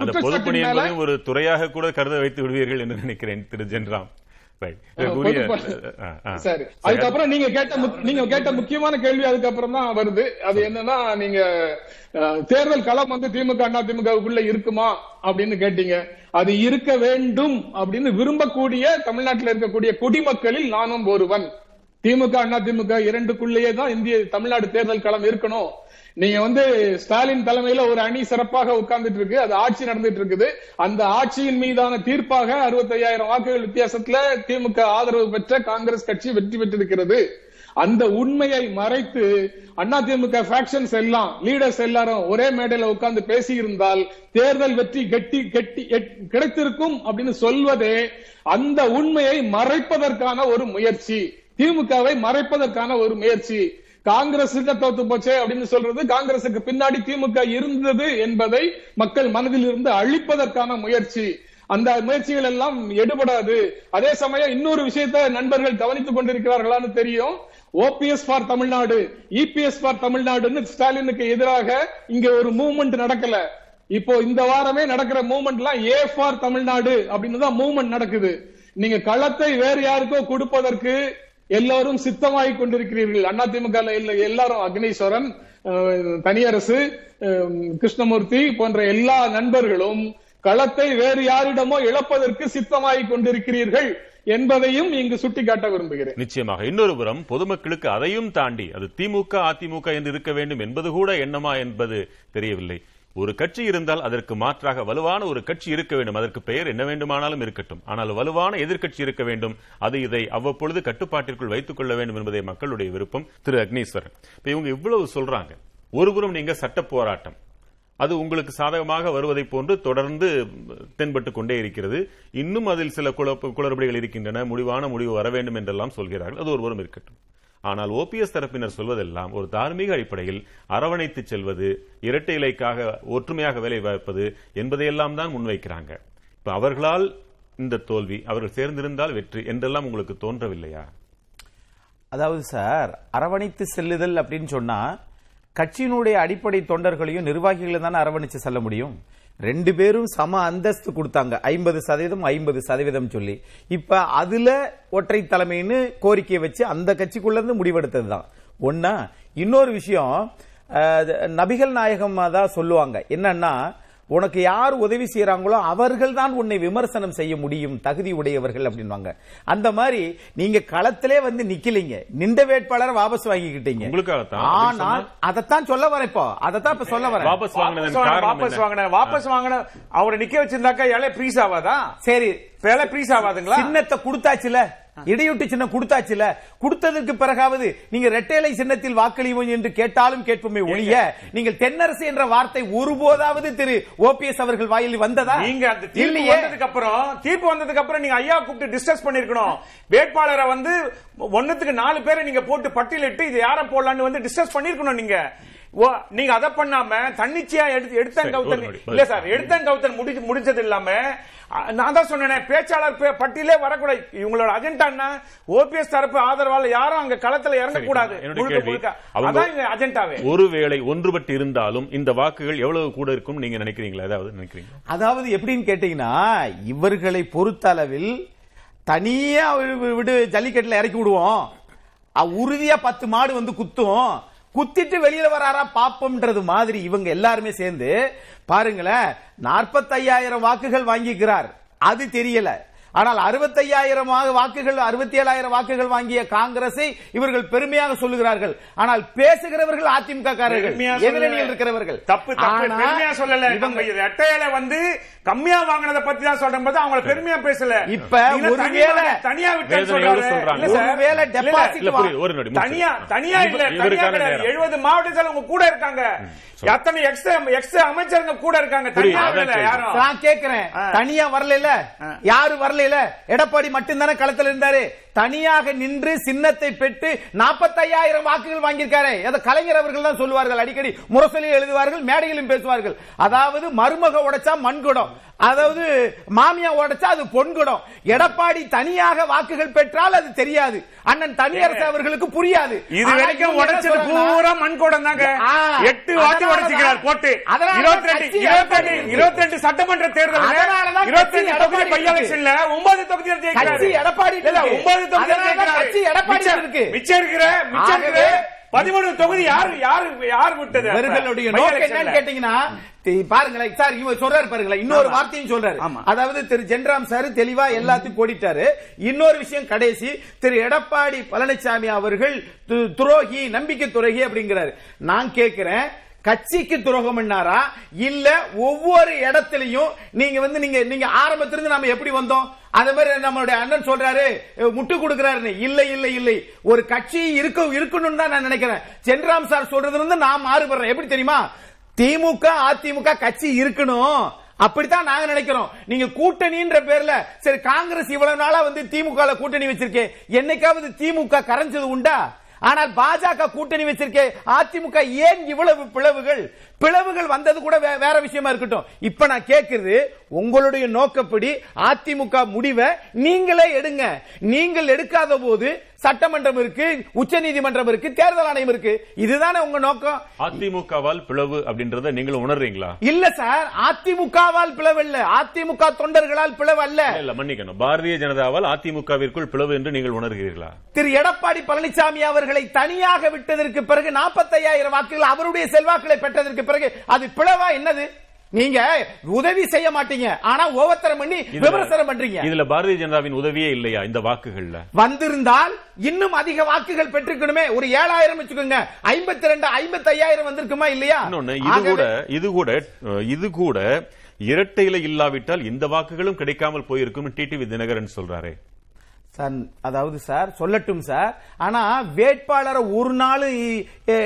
அந்த பொதுப்பணி ஒரு துறையாக கூட கருத வைத்து விடுவீர்கள் என்று நினைக்கிறேன் திரு ஜென்ராம். பொதுப்பணி. ஆ, ஆ. சரி. அதுக்கப்புறம் நீங்க கேட்ட நீங்க கேட்ட முக்கியமான கேள்வி அதுக்கப்புறம் தான் வருது. அது என்னன்னா நீங்க தேர்தல் களம் வந்து திமுக அண்ணா திமுகவுக்குள்ள இருக்குமா அப்படின்னு கேட்டீங்க. அது இருக்க வேண்டும் அப்படின்னு விரும்பக்கூடிய தமிழ்நாட்டில் இருக்கக்கூடிய குடிமக்களில் நானும் ஒருவன். திமுக அண்ணா திமுக இரண்டுக்குள்ளேயே தான் இந்திய தமிழ்நாடு தேர்தல் களம் இருக்கணும். நீங்க வந்து ஸ்டாலின் தலைமையில ஒரு அணி சிறப்பாக உட்கார்ந்துட்டு இருக்கு அது ஆட்சி நடந்துட்டு இருக்குது. அந்த ஆட்சியின் மீதான தீர்ப்பாக 65000 வாக்குகள் வித்தியாசத்துல திமுக ஆதரவு பெற்ற காங்கிரஸ் கட்சி வெற்றி பெற்றிருக்கிறது. அந்த உண்மையை மறைத்து அண்ணா திமுக ஃபேக்ஷன்ஸ் எல்லாம் லீடர்ஸ் எல்லாரும் ஒரே மேடையில உட்கார்ந்து பேசி இருந்தால் தேர்தல் வெற்றி கெட்டி கெட்டி கிடைத்திருக்கும் அப்படின்னு சொல்வதே அந்த உண்மையை மறைப்பதற்கான ஒரு முயற்சி. திமுகவை மறைப்பதற்கான ஒரு முயற்சி. காங்கிரஸ் தோத்து போச்சே அப்படின்னு சொல்றது காங்கிரசுக்கு பின்னாடி திமுக இருந்தது என்பதை மக்கள் மனதில் இருந்து அழிப்பதற்கான முயற்சி. அந்த முயற்சிகள் எல்லாம் எடுபடாது. அதே சமயம் இன்னொரு விஷயத்தை நண்பர்கள் கவனித்துக் கொண்டிருக்கிறார்களான்னு தெரியும். OPS for Tamil Nadu EPS for தமிழ்நாடுன்னு ஸ்டாலினுக்கு எதிராக இங்க ஒரு மூவ்மெண்ட் நடக்கல. இப்போ இந்த வாரமே நடக்கிற மூவ்மெண்ட்லாம் ஏ ஃபார் தமிழ்நாடு அப்படின்னு தான் மூவ்மெண்ட் நடக்குது. நீங்க களத்தை வேறு யாருக்கோ கொடுப்பதற்கு எல்லாரும் சித்தமாகி கொண்டிருக்கிறீர்கள். அதிமுக இல்ல எல்லாரும் அக்னீஸ்வரன் தனியரசு கிருஷ்ணமூர்த்தி போன்ற எல்லா நண்பர்களும் களத்தை வேறு யாரிடமோ இழப்பதற்கு சித்தமாகி கொண்டிருக்கிறீர்கள் என்பதையும் இங்கு சுட்டிக்காட்ட விரும்புகிறேன். நிச்சயமாக. இன்னொரு புறம் பொதுமக்களுக்கு அதையும் தாண்டி அது திமுக அதிமுக என்று இருக்க வேண்டும் என்பது கூட எண்ணமா என்பது தெரியவில்லை. ஒரு கட்சி இருந்தால் அதற்கு மாற்றாக வலுவான ஒரு கட்சி இருக்க வேண்டும். அதற்கு பெயர் என்ன வேண்டுமானாலும் இருக்கட்டும். ஆனால் வலுவான எதிர்க்கட்சி இருக்க வேண்டும். அது இதை அவ்வப்பொழுது கட்டுப்பாட்டிற்குள் வைத்துக் கொள்ள வேண்டும் என்பதை மக்களுடைய விருப்பம். திரு அக்னீஸ்வரன். இப்ப இவங்க இவ்வளவு சொல்றாங்க. ஒருபுறம் நீங்க சட்ட போராட்டம். அது உங்களுக்கு சாதகமாக வருவதைப் போன்று தொடர்ந்து தென்பட்டு கொண்டே இருக்கிறது. இன்னும் அதில் சில குளறுபடிகள் இருக்கின்றன. முடிவான முடிவு வர வேண்டும் என்றெல்லாம் சொல்கிறார்கள். அது ஒருபுறம் இருக்கட்டும். ஆனால் ஓபிஎஸ் தரப்பினர் சொல்வதெல்லாம் ஒரு தார்மீக அடிப்படையில் அரவணைத்து செல்வது இரட்டை இலைக்காக ஒற்றுமையாக வேலை பார்ப்பது என்பதையெல்லாம் தான் முன்வைக்கிறாங்க. இப்ப அவர்களால் இந்த தோல்வி அவர்கள் சேர்ந்திருந்தால் வெற்றி என்றெல்லாம் உங்களுக்கு தோன்றவில்லையா? அதாவது சார் அரவணைத்து செல்லுதல் அப்படின்னு சொன்னா கட்சியினுடைய அடிப்படை தொண்டர்களையும் நிர்வாகிகளையும் தானே அரவணைச்சு செல்ல முடியும்? ரெண்டு பேரும் சம அந்தஸ்து கொடுத்தாங்க. ஐம்பது சதவீதம் ஐம்பது சதவீதம் சொல்லி. இப்ப அதுல ஒற்றை தலைமைன்னு கோரிக்கையை வச்சு அந்த கட்சிக்குள்ள இருந்து முடிவெடுத்தது தான் ஒன்னா இன்னொரு விஷயம் நபிகள் நாயகம் தான் சொல்லுவாங்க. என்னன்னா உனக்கு யார் உதவி செய்யறாங்களோ அவர்கள் தான் உன்னை விமர்சனம் செய்ய முடியும். தகுதி உடையவர்கள் அப்படின்வாங்க அந்த மாதிரி நீங்க களத்திலே வந்து நிக்கலீங்க. நின்ற வேட்பாளரை வாபஸ் வாங்கிக்கிட்டீங்க. உங்களுக்காகத்தான். ஆனால் அதைத்தான் சொல்ல வரேன் இப்போ. அதைத்தான் இப்ப சொல்ல வரேன். வாபஸ் வாபஸ்? வாங்கின வாபஸ் வாங்கின அவரை நிக்க வச்சிருந்தாக்கா இலை ப்ரீஸ் ஆகாதா சரி. இலை ப்ரீஸ் ஆகாதுங்களா சின்னத்தை கொடுத்தாச்சுல. இடையொட்டு சின்னம் கொடுத்தாச்சுல? கொடுத்ததற்கு பிறகாவது நீங்க ரெட்டைலை சின்னத்தில் வாக்களிவோம் என்று கேட்டாலும் கேட்போமே ஒழிய நீங்கள் தென்னரசு என்ற வார்த்தை ஒருபோதாவது திரு ஓபிஎஸ் அவர்கள் வாயில் வந்ததா? நீங்க அந்த தீர்ப்பு வந்ததுக்கு அப்புறம் தீர்ப்பு வந்ததுக்கு அப்புறம் நீங்க ஐயா கூப்பிட்டு டிஸ்கஸ் பண்ணிருக்கணும். வேட்பாளரை வந்து ஒண்ணுத்துக்கு நாலு பேரை நீங்க போட்டு பட்டியலிட்டு இது யார போடலாம்னு வந்து டிஸ்கஸ் பண்ணிருக்கணும் நீங்க. நீங்க அதை பண்ணாம தன்னிச்சையா எடுத்து எடுத்தன் கவுத்தன். இல்ல சார் எடுத்தன் கவுத்தன் முடிஞ்சு முடிஞ்சது இல்லாம நான் தான் சொன்னேன் பேச்சாளர் பட்டியலே வரக்கூடாது. இவங்களோட அஜெண்டா என்ன? ஓபிஎஸ் தரப்பு ஆதரவால யாரும் அங்க களத்துல இறங்க கூடாது என்னுடைய முழுக்க கேள்வி, முழுக்க. அவங்க- அதான் இங்க அஜெண்டாவே ஒருவேளை ஒன்றுபட்டு இருந்தாலும் இந்த வாக்குகள் எவ்வளவு கூட இருக்கும் நீங்க நினைக்கிறீங்களா? ஏதாவது நினைக்கிறீங்களா? அதாவது எப்படின்னு கேட்டீங்கன்னா இவர்களை பொறுத்தளவில் தனியா வி- விடு ஜல்லிக்கட்டுல இறக்கி விடுவோம். உறுதியா பத்து மாடு வந்து குத்தும். குத்திட்டு வெளியில வராரா பாப்பம்ன்றது மாதிரி இவங்க எல்லாருமே சேர்ந்து பாருங்களேன் நாற்பத்தையாயிரம் வாக்குகள் வாங்கிக்கிறார். அது தெரியல. ஆனால் அறுபத்தையாயிரம் வாக்குகள் அறுபத்தி ஏழாயிரம் வாக்குகள் வாங்கிய காங்கிரஸை இவர்கள் பெருமையாக சொல்லுகிறார்கள். ஆனால் பேசுகிறவர்கள் அதிமுக காரர்கள். எதிரணியில் இருக்கிறவர்கள். தப்பு பெருமையா சொல்லல. ரெட்டையில வந்து கம்மியா வாங்கினத பத்தி தான் சொல்றேன் போது அவங்கள பெருமையா பேசல. இப்ப நீங்க ஒருவேளை தனியா- விட்டு சொல்றாங்க. ஒருவேளை ஒரு முடிச்சு. தனியா தனியா இல்ல. எழுபது மாவட்டத்தில் அவங்க கூட இருக்காங்க. எத்தனை எக்ஸ் எக்ஸ் அமைச்சருங்க கூட இருக்காங்க. தனியா. யாரும். நான் கேக்குறேன். தனியா வரல யாரு வரல எடப்பாடி மட்டும்தானே களத்தில் இருந்தாரு? தனியாக நின்று சின்னத்தை பெற்று நாற்பத்தையாயிரம் வாக்குகள் வாங்கியிருக்காரு. அதை கலைஞர் அவர்கள் தான் சொல்லுவார்கள். அடிக்கடி முரசொலியில் எழுதுவார்கள் மேடையிலும் பேசுவார்கள். அதாவது மருமக உடைச்சா மண்குடம் அதாவது மாமியா உடைச்சா அது பொன்குடம் எடப்பாடி தனியாக வாக்குகள் பெற்றால் அது தெரியாது. அண்ணன் தனியரசு அவர்களுக்கு புரியாது. இது வரைக்கும் உடைச்சது பூரா மண்கூடம் தாங்க. எட்டு அதனாலதான் உடைச்சுக்கிறார் போட்டு. இருபத்தி ரெண்டு சட்டமன்ற தேர்தல் இருபத்தி ரெண்டு தொகுதி பை எலெக்ஷன்ல ஒன்பது தொகுதியில் ஜெயிக்கிறாரு. எடப்பாடி. ஒன்பது பதிமூணு தொகுதி யாரு யாரு யார் விட்டது? இவர்களுடைய நோக்கம்? என்னன்னு கேட்டீங்கன்னா பாருங்களேன் சார் இவர் சொல்றாரு பாருங்களேன் இன்னொரு வார்த்தையும் சொல்றாரு. அதாவது திரு ஜென்ராம் சார் தெளிவா எல்லாத்தையும் கோடிட்டாரு இன்னொரு விஷயம் கடைசி திரு எடப்பாடி பழனிசாமி அவர்கள் துரோகி நம்பிக்கை துரோகி அப்படிங்கிறாரு நான் கேட்கிறேன் கட்சிக்கு துரோகம் பண்ணாரா? இல்ல ஒவ்வொரு இடத்துலயும் நீங்க வந்து நீங்க நீங்க ஆரம்பத்திலிருந்து நாம எப்படி வந்தோம்? அதே மாதிரி நம்மளுடைய அண்ணன் சொல்றாரு முட்டு கொடுக்கிறாருன்னு. இல்லை இல்லை இல்லை. ஒரு கட்சி இருக்க இருக்கணும்னு தான் நான் நினைக்கிறேன். சென்றாம் சார் சொல்றதுல இருந்து நான் மாறுபடுறேன். எப்படி தெரியுமா? திமுக அதிமுக கட்சி இருக்கணும். அப்படித்தான் நாங்க நினைக்கிறோம். நீங்க கூட்டணின்ற பேர்ல சரி காங்கிரஸ் இவ்வளவு நாளா வந்து திமுக கூட்டணி வச்சிருக்கேன் என்னைக்காவது திமுக கரைஞ்சது உண்டா? ஆனால் பாஜக கூட்டணி வச்சிருக்கே அதிமுக ஏன் இவ்வளவு பிளவுகள்? பிளவுகள் வந்தது கூட வே- வேற விஷயமா இருக்கட்டும். இப்ப நான் கேட்கிறது உங்களுடைய நோக்கப்படி அதிமுக முடிவை நீங்களே எடுங்க. நீங்கள் எடுக்காத போது சட்டமன்றம் இருக்கு உச்சநீதிமன்றம் இருக்கு தேர்தல் ஆணையம் இருக்கு. இதுதானே உங்க நோக்கம்? அதிமுகவால் பிளவு அப்படின்றத நீங்களும் உணர்றீங்களா? இல்ல சார் அதிமுகவால் பிளவு இல்ல அதிமுக தொண்டர்களால் பிளவு அல்ல இல்ல, மன்னிக்கணும். பாரதிய ஜனதாவால் அதிமுகவிற்குள் பிளவு என்று நீங்கள் உணர்கிறீர்களா? திரு எடப்பாடி பழனிசாமி அவர்களை தனியாக விட்டதற்கு பிறகு 45000 வாக்குகள் அவருடைய செல்வாக்களை பெற்றதற்கு பிறகு அது பிளவா? என்னது? நீங்க உதவி செய்ய மாட்டீங்க. ஆனா ஓவத்தரம் பண்ணி விமர்சனம் பண்றீங்க. இதுல பாரதிய ஜனதாவின் உதவியே இல்லையா இந்த வாக்குகள்ல? வந்திருந்தால் இன்னும் அதிக வாக்குகள் பெற்றிருக்கணுமே. ஒரு ஏழாயிரம் வச்சுக்கோங்க. ஐம்பத்தி ரெண்டு ஐம்பத்தி ஐயாயிரம் வந்திருக்குமா இல்லையா? இது கூட இது கூட இது கூட இரட்டையில இல்லாவிட்டால் இந்த வாக்குகளும் கிடைக்காமல் போயிருக்கும் டிடிவி தினகரன் சொல்றாரே. சார் அதாவது சார் சொல்லட்டும் சார். ஆனா வேட்பாளரை ஒரு நாள்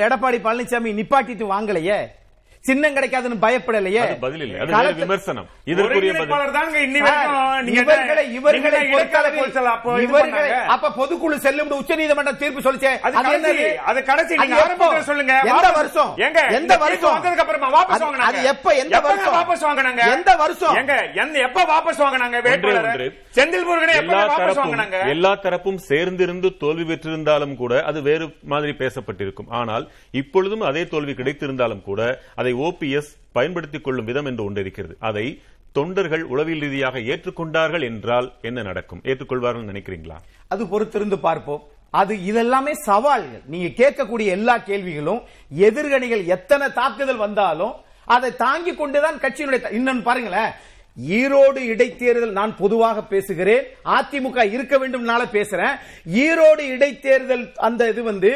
எடப்பாடி பழனிசாமி நிப்பாட்டிட்டு வாங்கலையே. சின்னம் கிடைக்காதுன்னு பயப்படலையே. அது பதில் இல்லை. அது விமர்சனம். இதற்குரிய பதில். தாங்க இன்னி சார், வரைக்கும் நீங்க இவர்களை என்ன- இவர்களை இவர்களை. அப்ப பொதுக்குழு செல்லும் உச்சநீதிமன்றம் தீர்ப்பு சொல்லிச்சே. அது கடைசி என்னது? அது கடைசி. நீங்க? ஆரம்பத்துல சொல்லுங்க. எந்த வாபஸ்- வருஷம்? எங்க எந்த வருஷம்? வந்ததுக்கு அப்புறமா வாபஸ் வாங்குனாங்க. அது எப்ப? எந்த வருஷம்? வாபஸ் வாங்குனாங்க? எந்த வருஷம்? எங்க எந்த எப்ப வாபஸ் வாங்குனாங்க வேட்பாளர். செந்தில் முருகனை எப்ப எல்லா வாபஸ் தரப்பும் வாங்குனாங்க? எல்லா தரப்பும் சேர்ந்திருந்து தோல்வி பெற்றிருந்தாலும் கூட அது வேறு மாதிரி பேசப்பட்டிருக்கும். ஆனால் இப்பொழுதும் அதே தோல்வி கிடைத்திருந்தாலும் கூட அதை ஓபிஎஸ் பயன்படுத்திக் கொள்ளும் விதம் என்று ஒன்று இருக்கிறது. அதை தொண்டர்கள் உளவியல் ரீதியாக ஏற்றுக்கொண்டார்கள் என்றால் என்ன நடக்கும்? ஏற்றுக்கொள்வார்கள் நினைக்கிறீங்களா? அது பொறுத்திருந்து பார்ப்போம். அது இதெல்லாமே சவால்கள். நீங்க கேட்கக்கூடிய எல்லா கேள்விகளும் எதிர்கணிகள் எத்தனை தாக்குதல் வந்தாலும் அதை தாங்கிக் கொண்டுதான் கட்சியினுடைய இன்னும் பாருங்களேன். ஈரோடு இடைத்தேர்தல் நான் பொதுவாக பேசுகிறேன். அதிமுக இருக்க வேண்டும் பேசுறேன். ஈரோடு இடைத்தேர்தல் அந்த இது வந்து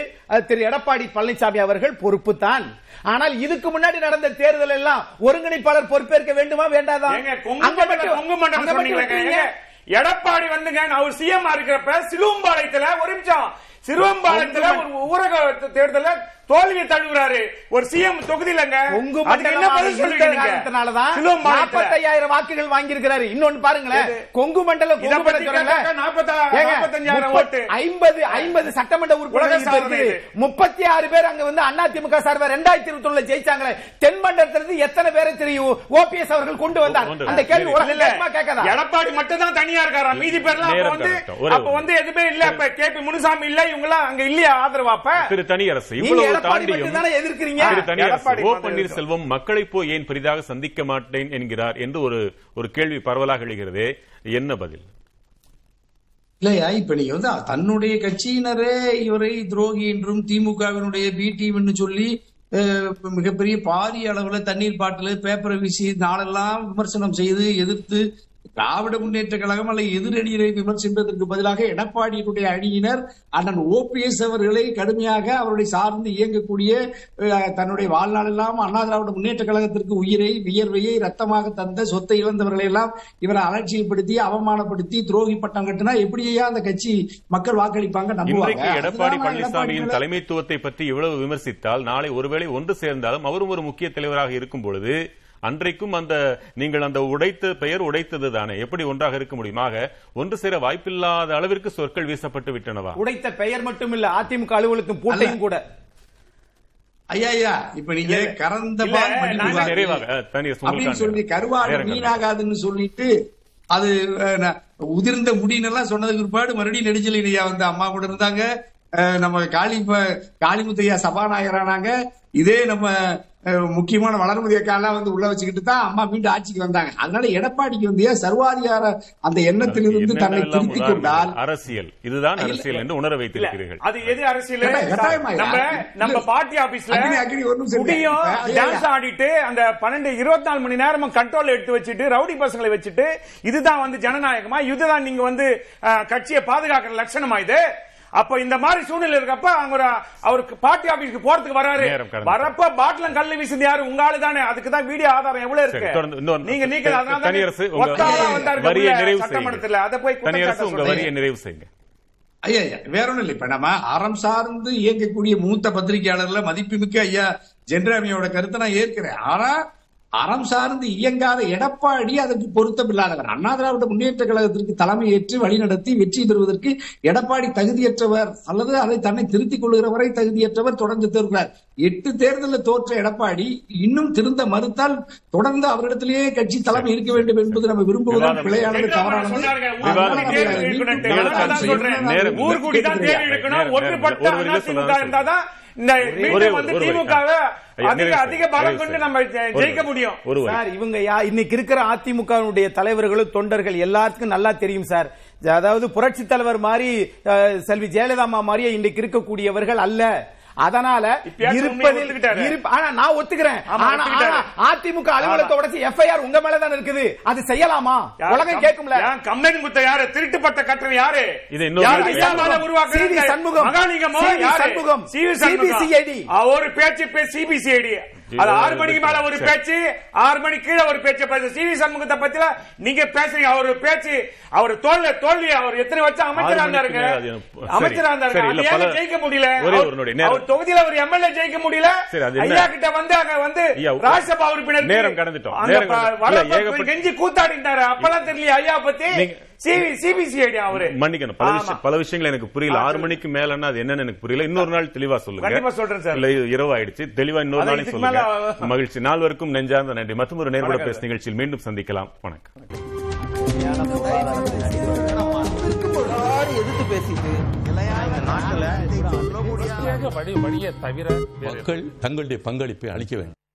திரு எடப்பாடி பழனிசாமி அவர்கள் பொறுப்பு தான் ஆனால் இதுக்கு முன்னாடி நடந்த தேர்தல் எல்லாம் ஒருங்கிணைப்பாளர் பொறுப்பேற்க வேண்டுமா வேண்டாதா? எடப்பாடி வந்துங்க அவர் சிஎம் இருக்கிறப்ப சிலுவம்பாளையத்துல ஒரு நிமிஷம். சிறுவம்பாளையத்துல ஒரு ஊரக தேர்தல தோல்வியை தழுவுறாரு. ஒரு சிஎம் தொகுதியிலங்க கொங்கு அதுக்கு என்ன பதில் சொல்றீங்க. நாற்பத்தையாயிரம் வாக்குகள் வாங்கியிருக்கிறாரு. இன்னொன்னு பாருங்களேன். கொங்கு ஓட்டு. ஐம்பது ஐம்பது சட்டமன்ற உறுப்பினர்கள். முப்பத்தி ஆறு பேர் அங்க வந்து அதிமுக சார்பா ரெண்டாயிரத்தி இருபத்தி ஒண்ணுல ஜெயிச்சாங்களே. தென் மண்டலத்திலிருந்து எத்தனை பேரை தெரியும்? ஓபிஎஸ் அவர்கள் கொண்டு வந்தார். அந்த கேள்வி கேட்காதா? எடப்பாடி மட்டும் தான் தனியா இருக்காரா? மீதி பேர்லாம் வந்து அப்ப வந்து எதுவுமே இல்ல. அப்ப கேபி முனுசாமி இல்ல இவங்க எல்லாம் அங்க இல்லையா? ஆதரவா அப்ப? திரு தனியரசு நீங்க இவ்வளவு பன்னீர்செல்வம் மக்களை போய் ஏன் பெரிதாக சந்திக்க மாட்டேன் என்கிறார் என்று ஒரு ஒரு கேள்வி பரவலாக எழுகிறது. என்ன பதில்? இல்லையா? இப்ப நீங்க வந்து தன்னுடைய கட்சியினரே இவரை துரோகி என்றும் திமுகவினுடைய பி டீம்னு சொல்லி மிகப்பெரிய பாரிய அளவுல தண்ணீர் பாட்டில் பேப்பரை வீசி நாளெல்லாம் விமர்சனம் செய்து எதிர்த்து திராவிட முன்னேற்ற கழகம் அல்ல எதிரணியினை விமர்சிப்பதற்கு பதிலாக எடப்பாடியினுடைய அணியினர் அண்ணன் ஓபிஎஸ் அவர்களை கடுமையாக அவருடைய சார்ந்து இயங்கக்கூடிய தன்னுடைய வாழ்நாளெல்லாம் அண்ணா திராவிட முன்னேற்ற கழகத்திற்கு உயிரை வியர்வையை ரத்தமாக தந்த சொத்தை இழந்தவர்களை எல்லாம் இவரை அலட்சியப்படுத்தி அவமானப்படுத்தி துரோகி பட்டம் கட்டினா எப்படியா அந்த கட்சி மக்கள் வாக்களிப்பாங்க நம்புவாங்க. எடப்பாடி பழனிசாமியின் தலைமைத்துவத்தை பற்றி இவ்வளவு விமர்சித்தால் நாளை ஒருவேளை ஒன்று சேர்ந்தாலும் அவரும் ஒரு முக்கிய தலைவராக இருக்கும் பொழுது அன்றைக்கும் அந்த நீங்கள் அந்த உடைத்த பெயர் உடைத்தது தானே. எப்படி ஒன்றாக இருக்க முடியுமாக ஒன்று சேர வாய்ப்பில்லாத அளவிற்கு சொற்கள் வீசப்பட்டு விட்டனவா? உடைத்த பெயர் மட்டும் இல்ல அதிமுக அலுவலகத்தின் பூட்டையும் கூட. ஐயா ஐயா இப்ப நீங்க கறந்த சொல்லி கருவாடு. வீணாகாதுன்னு சொல்லிட்டு அது உதிர்ந்த முடினெல்லாம் சொன்னதுக்கு பிற்பாடு மறுபடியும் நெடுஞ்சலியா வந்து அம்மா கூட இருந்தாங்க. நம்ம காளி காளிமுத்தையா சபாநாயகரானாங்க. இதே நம்ம முக்கியமான வளர்மதி அக்காலாம் வந்து உள்ள வச்சுக்கிட்டு தான் அம்மா மீண்டும் ஆட்சிக்கு வந்தாங்க. அதனால எடப்பாடிக்கு வந்து சர்வாதிகார அந்த எண்ணத்திலிருந்து தன்னை திருத்திக்? கொண்டால் அரசியல். இதுதான் அரசியல் என்று உணர வைத்திருக்கிறீர்கள். அது எது அரசியல்? நம்ம. நம்ம பார்ட்டி ஆபீஸ்ல ஐயா, டான்ஸ். ஆடிட்டு அந்த பன்னெண்டு இருபத்தி நாலு மணி நேரமும் கண்ட்ரோல் எடுத்து வச்சுட்டு ரவுடி பசங்களை வச்சுட்டு இதுதான் வந்து ஜனநாயகமா? இதுதான் நீங்க வந்து கட்சியை பாதுகாக்கிற லட்சணமா இது? அப்ப இந்த மாதிரி சூழ்நிலை இருக்கப்ப அவங்க ஒரு அவருக்கு பார்ட்டி ஆபீஸ்க்கு போறதுக்கு வராரு. வரப்ப பாட்டிலும் கல்லு வீசுது யாரு? உங்க ஆளு தானே. அதுக்கு தான் வீடியோ ஆதாரம் எவ்வளவு இருக்கு? நீங்க நீங்க அதனால சட்டமன்றத்துல செய்யுங்க. அதை போய் நிறைவு செய்யுங்க. ஐயா ஐயா வேற ஒண்ணும் இல்லை. இப்ப நம்ம அறம் சார்ந்து இயங்கக்கூடிய மூத்த பத்திரிகையாளர்ல மதிப்புமிக்க ஐயா ஜென்ராமியோட கருத்தை நான் ஏற்கிறேன். ஆனா அறம் சார்ந்து இயங்காத எடப்பாடி அதற்கு பொருத்தமில்லாதவர். அண்ணா திராவிட முன்னேற்ற கழகத்திற்கு தலைமை ஏற்று வழிநடத்தி வெற்றி பெறுவதற்கு எடப்பாடி தகுதியற்றவர் அல்லது அதை தன்னை திருத்திக் கொள்கிறவரை தகுதியற்றவர் தொடர்ந்து தேர்கிறார். எட்டு தேர்தலில் தோற்ற எடப்பாடி இன்னும் திருந்த மறுத்தால் தொடர்ந்து அவரிடத்திலேயே கட்சி தலைமை இருக்க வேண்டும் என்பது நம்ம விரும்புவதும் பிழையானது தவறானது. வந்து அதிக. பலம் கொண்டு. நம்ம ஜெயிக்க. முடியும். சார் இவங்க யா- இன்னைக்கு இருக்கிற அதிமுகவுடைய தலைவர்களும் தொண்டர்கள் எல்லாத்துக்கும் நல்லா தெரியும் சார் அதாவது புரட்சி தலைவர் மாதிரி செல்வி ஜெயலலிதா மாதிரியே இன்றைக்கு இருக்கக்கூடியவர்கள் அல்ல அதனால இருப்பதில் ஆனா நான் ஒத்துக்கிறேன். அதிமுக அலுவலகத்தை உடைச்சு எஃப்ஐஆர் உங்க மேலதான் இருக்குது? அது செய்யலாமா? உலகம் கம்- கேட்கும்ல கம்ப்ளைண்ட் கொடுத்த யாரு? திருட்டு பட்ட கட்டுறது யாரு? இது இன்னொரு சண்முகம். சண்முகம். ஆ, ஒரு பேச்சு பே சிபிசிஐடி அது ஆறு மணிக்கு மேல ஒரு. பேச்சு ஆறு மணி கீழே ஒரு பேச்சு பேச சிவி சண்முகத்தை பத்தில நீங்க பேசுறீங்க அவர் பேச்சு அவர் தோல்வி தோல்வி அவர் எத்தனை வருஷம் அமைச்சரா இருந்தாருங்க. அமைச்சரா இருந்தாருங்க ஜெயிக்க முடியல அவர்- தொகுதியில ஒரு எம்எல்ஏ ஜெயிக்க முடியல? ஐயா கிட்ட வந்து அங்க வந்து ராஜ்யசபா உறுப்பினர் நேரம் கடந்துட்டோம். கெஞ்சி கூத்தாடிட்டாரு அப்பெல்லாம் தெரியல ஐயா பத்தி சிபிசிஐடி அவரு? மன்னிக்கணும். பல. விஷயம் பல விஷயங்கள் எனக்கு புரியல. ஆறு. மணிக்கு மேலன்னா அது என்னன்னு எனக்கு புரியல. இன்னொரு நாள் தெளிவா சொல்லுங்க. கண்டிப்பா சொல்றேன் சார். இரவு ஆயிடுச்சு தெளிவா இன்னொரு நாளைக்கு சொல்லுங்க. மகிழ்ச்சி. நால்வருக்கும் நெஞ்சார்ந்த நன்றி. மற்றும் ஒரு வணக்கம். பேச நிகழ்ச்சியில் மீண்டும் சந்திக்கலாம். வணக்கம். எதிர்த்து பேசிட்டு வழியை தவிர மக்கள் தங்களுடைய பங்களிப்பை அளிக்க வேண்டும்.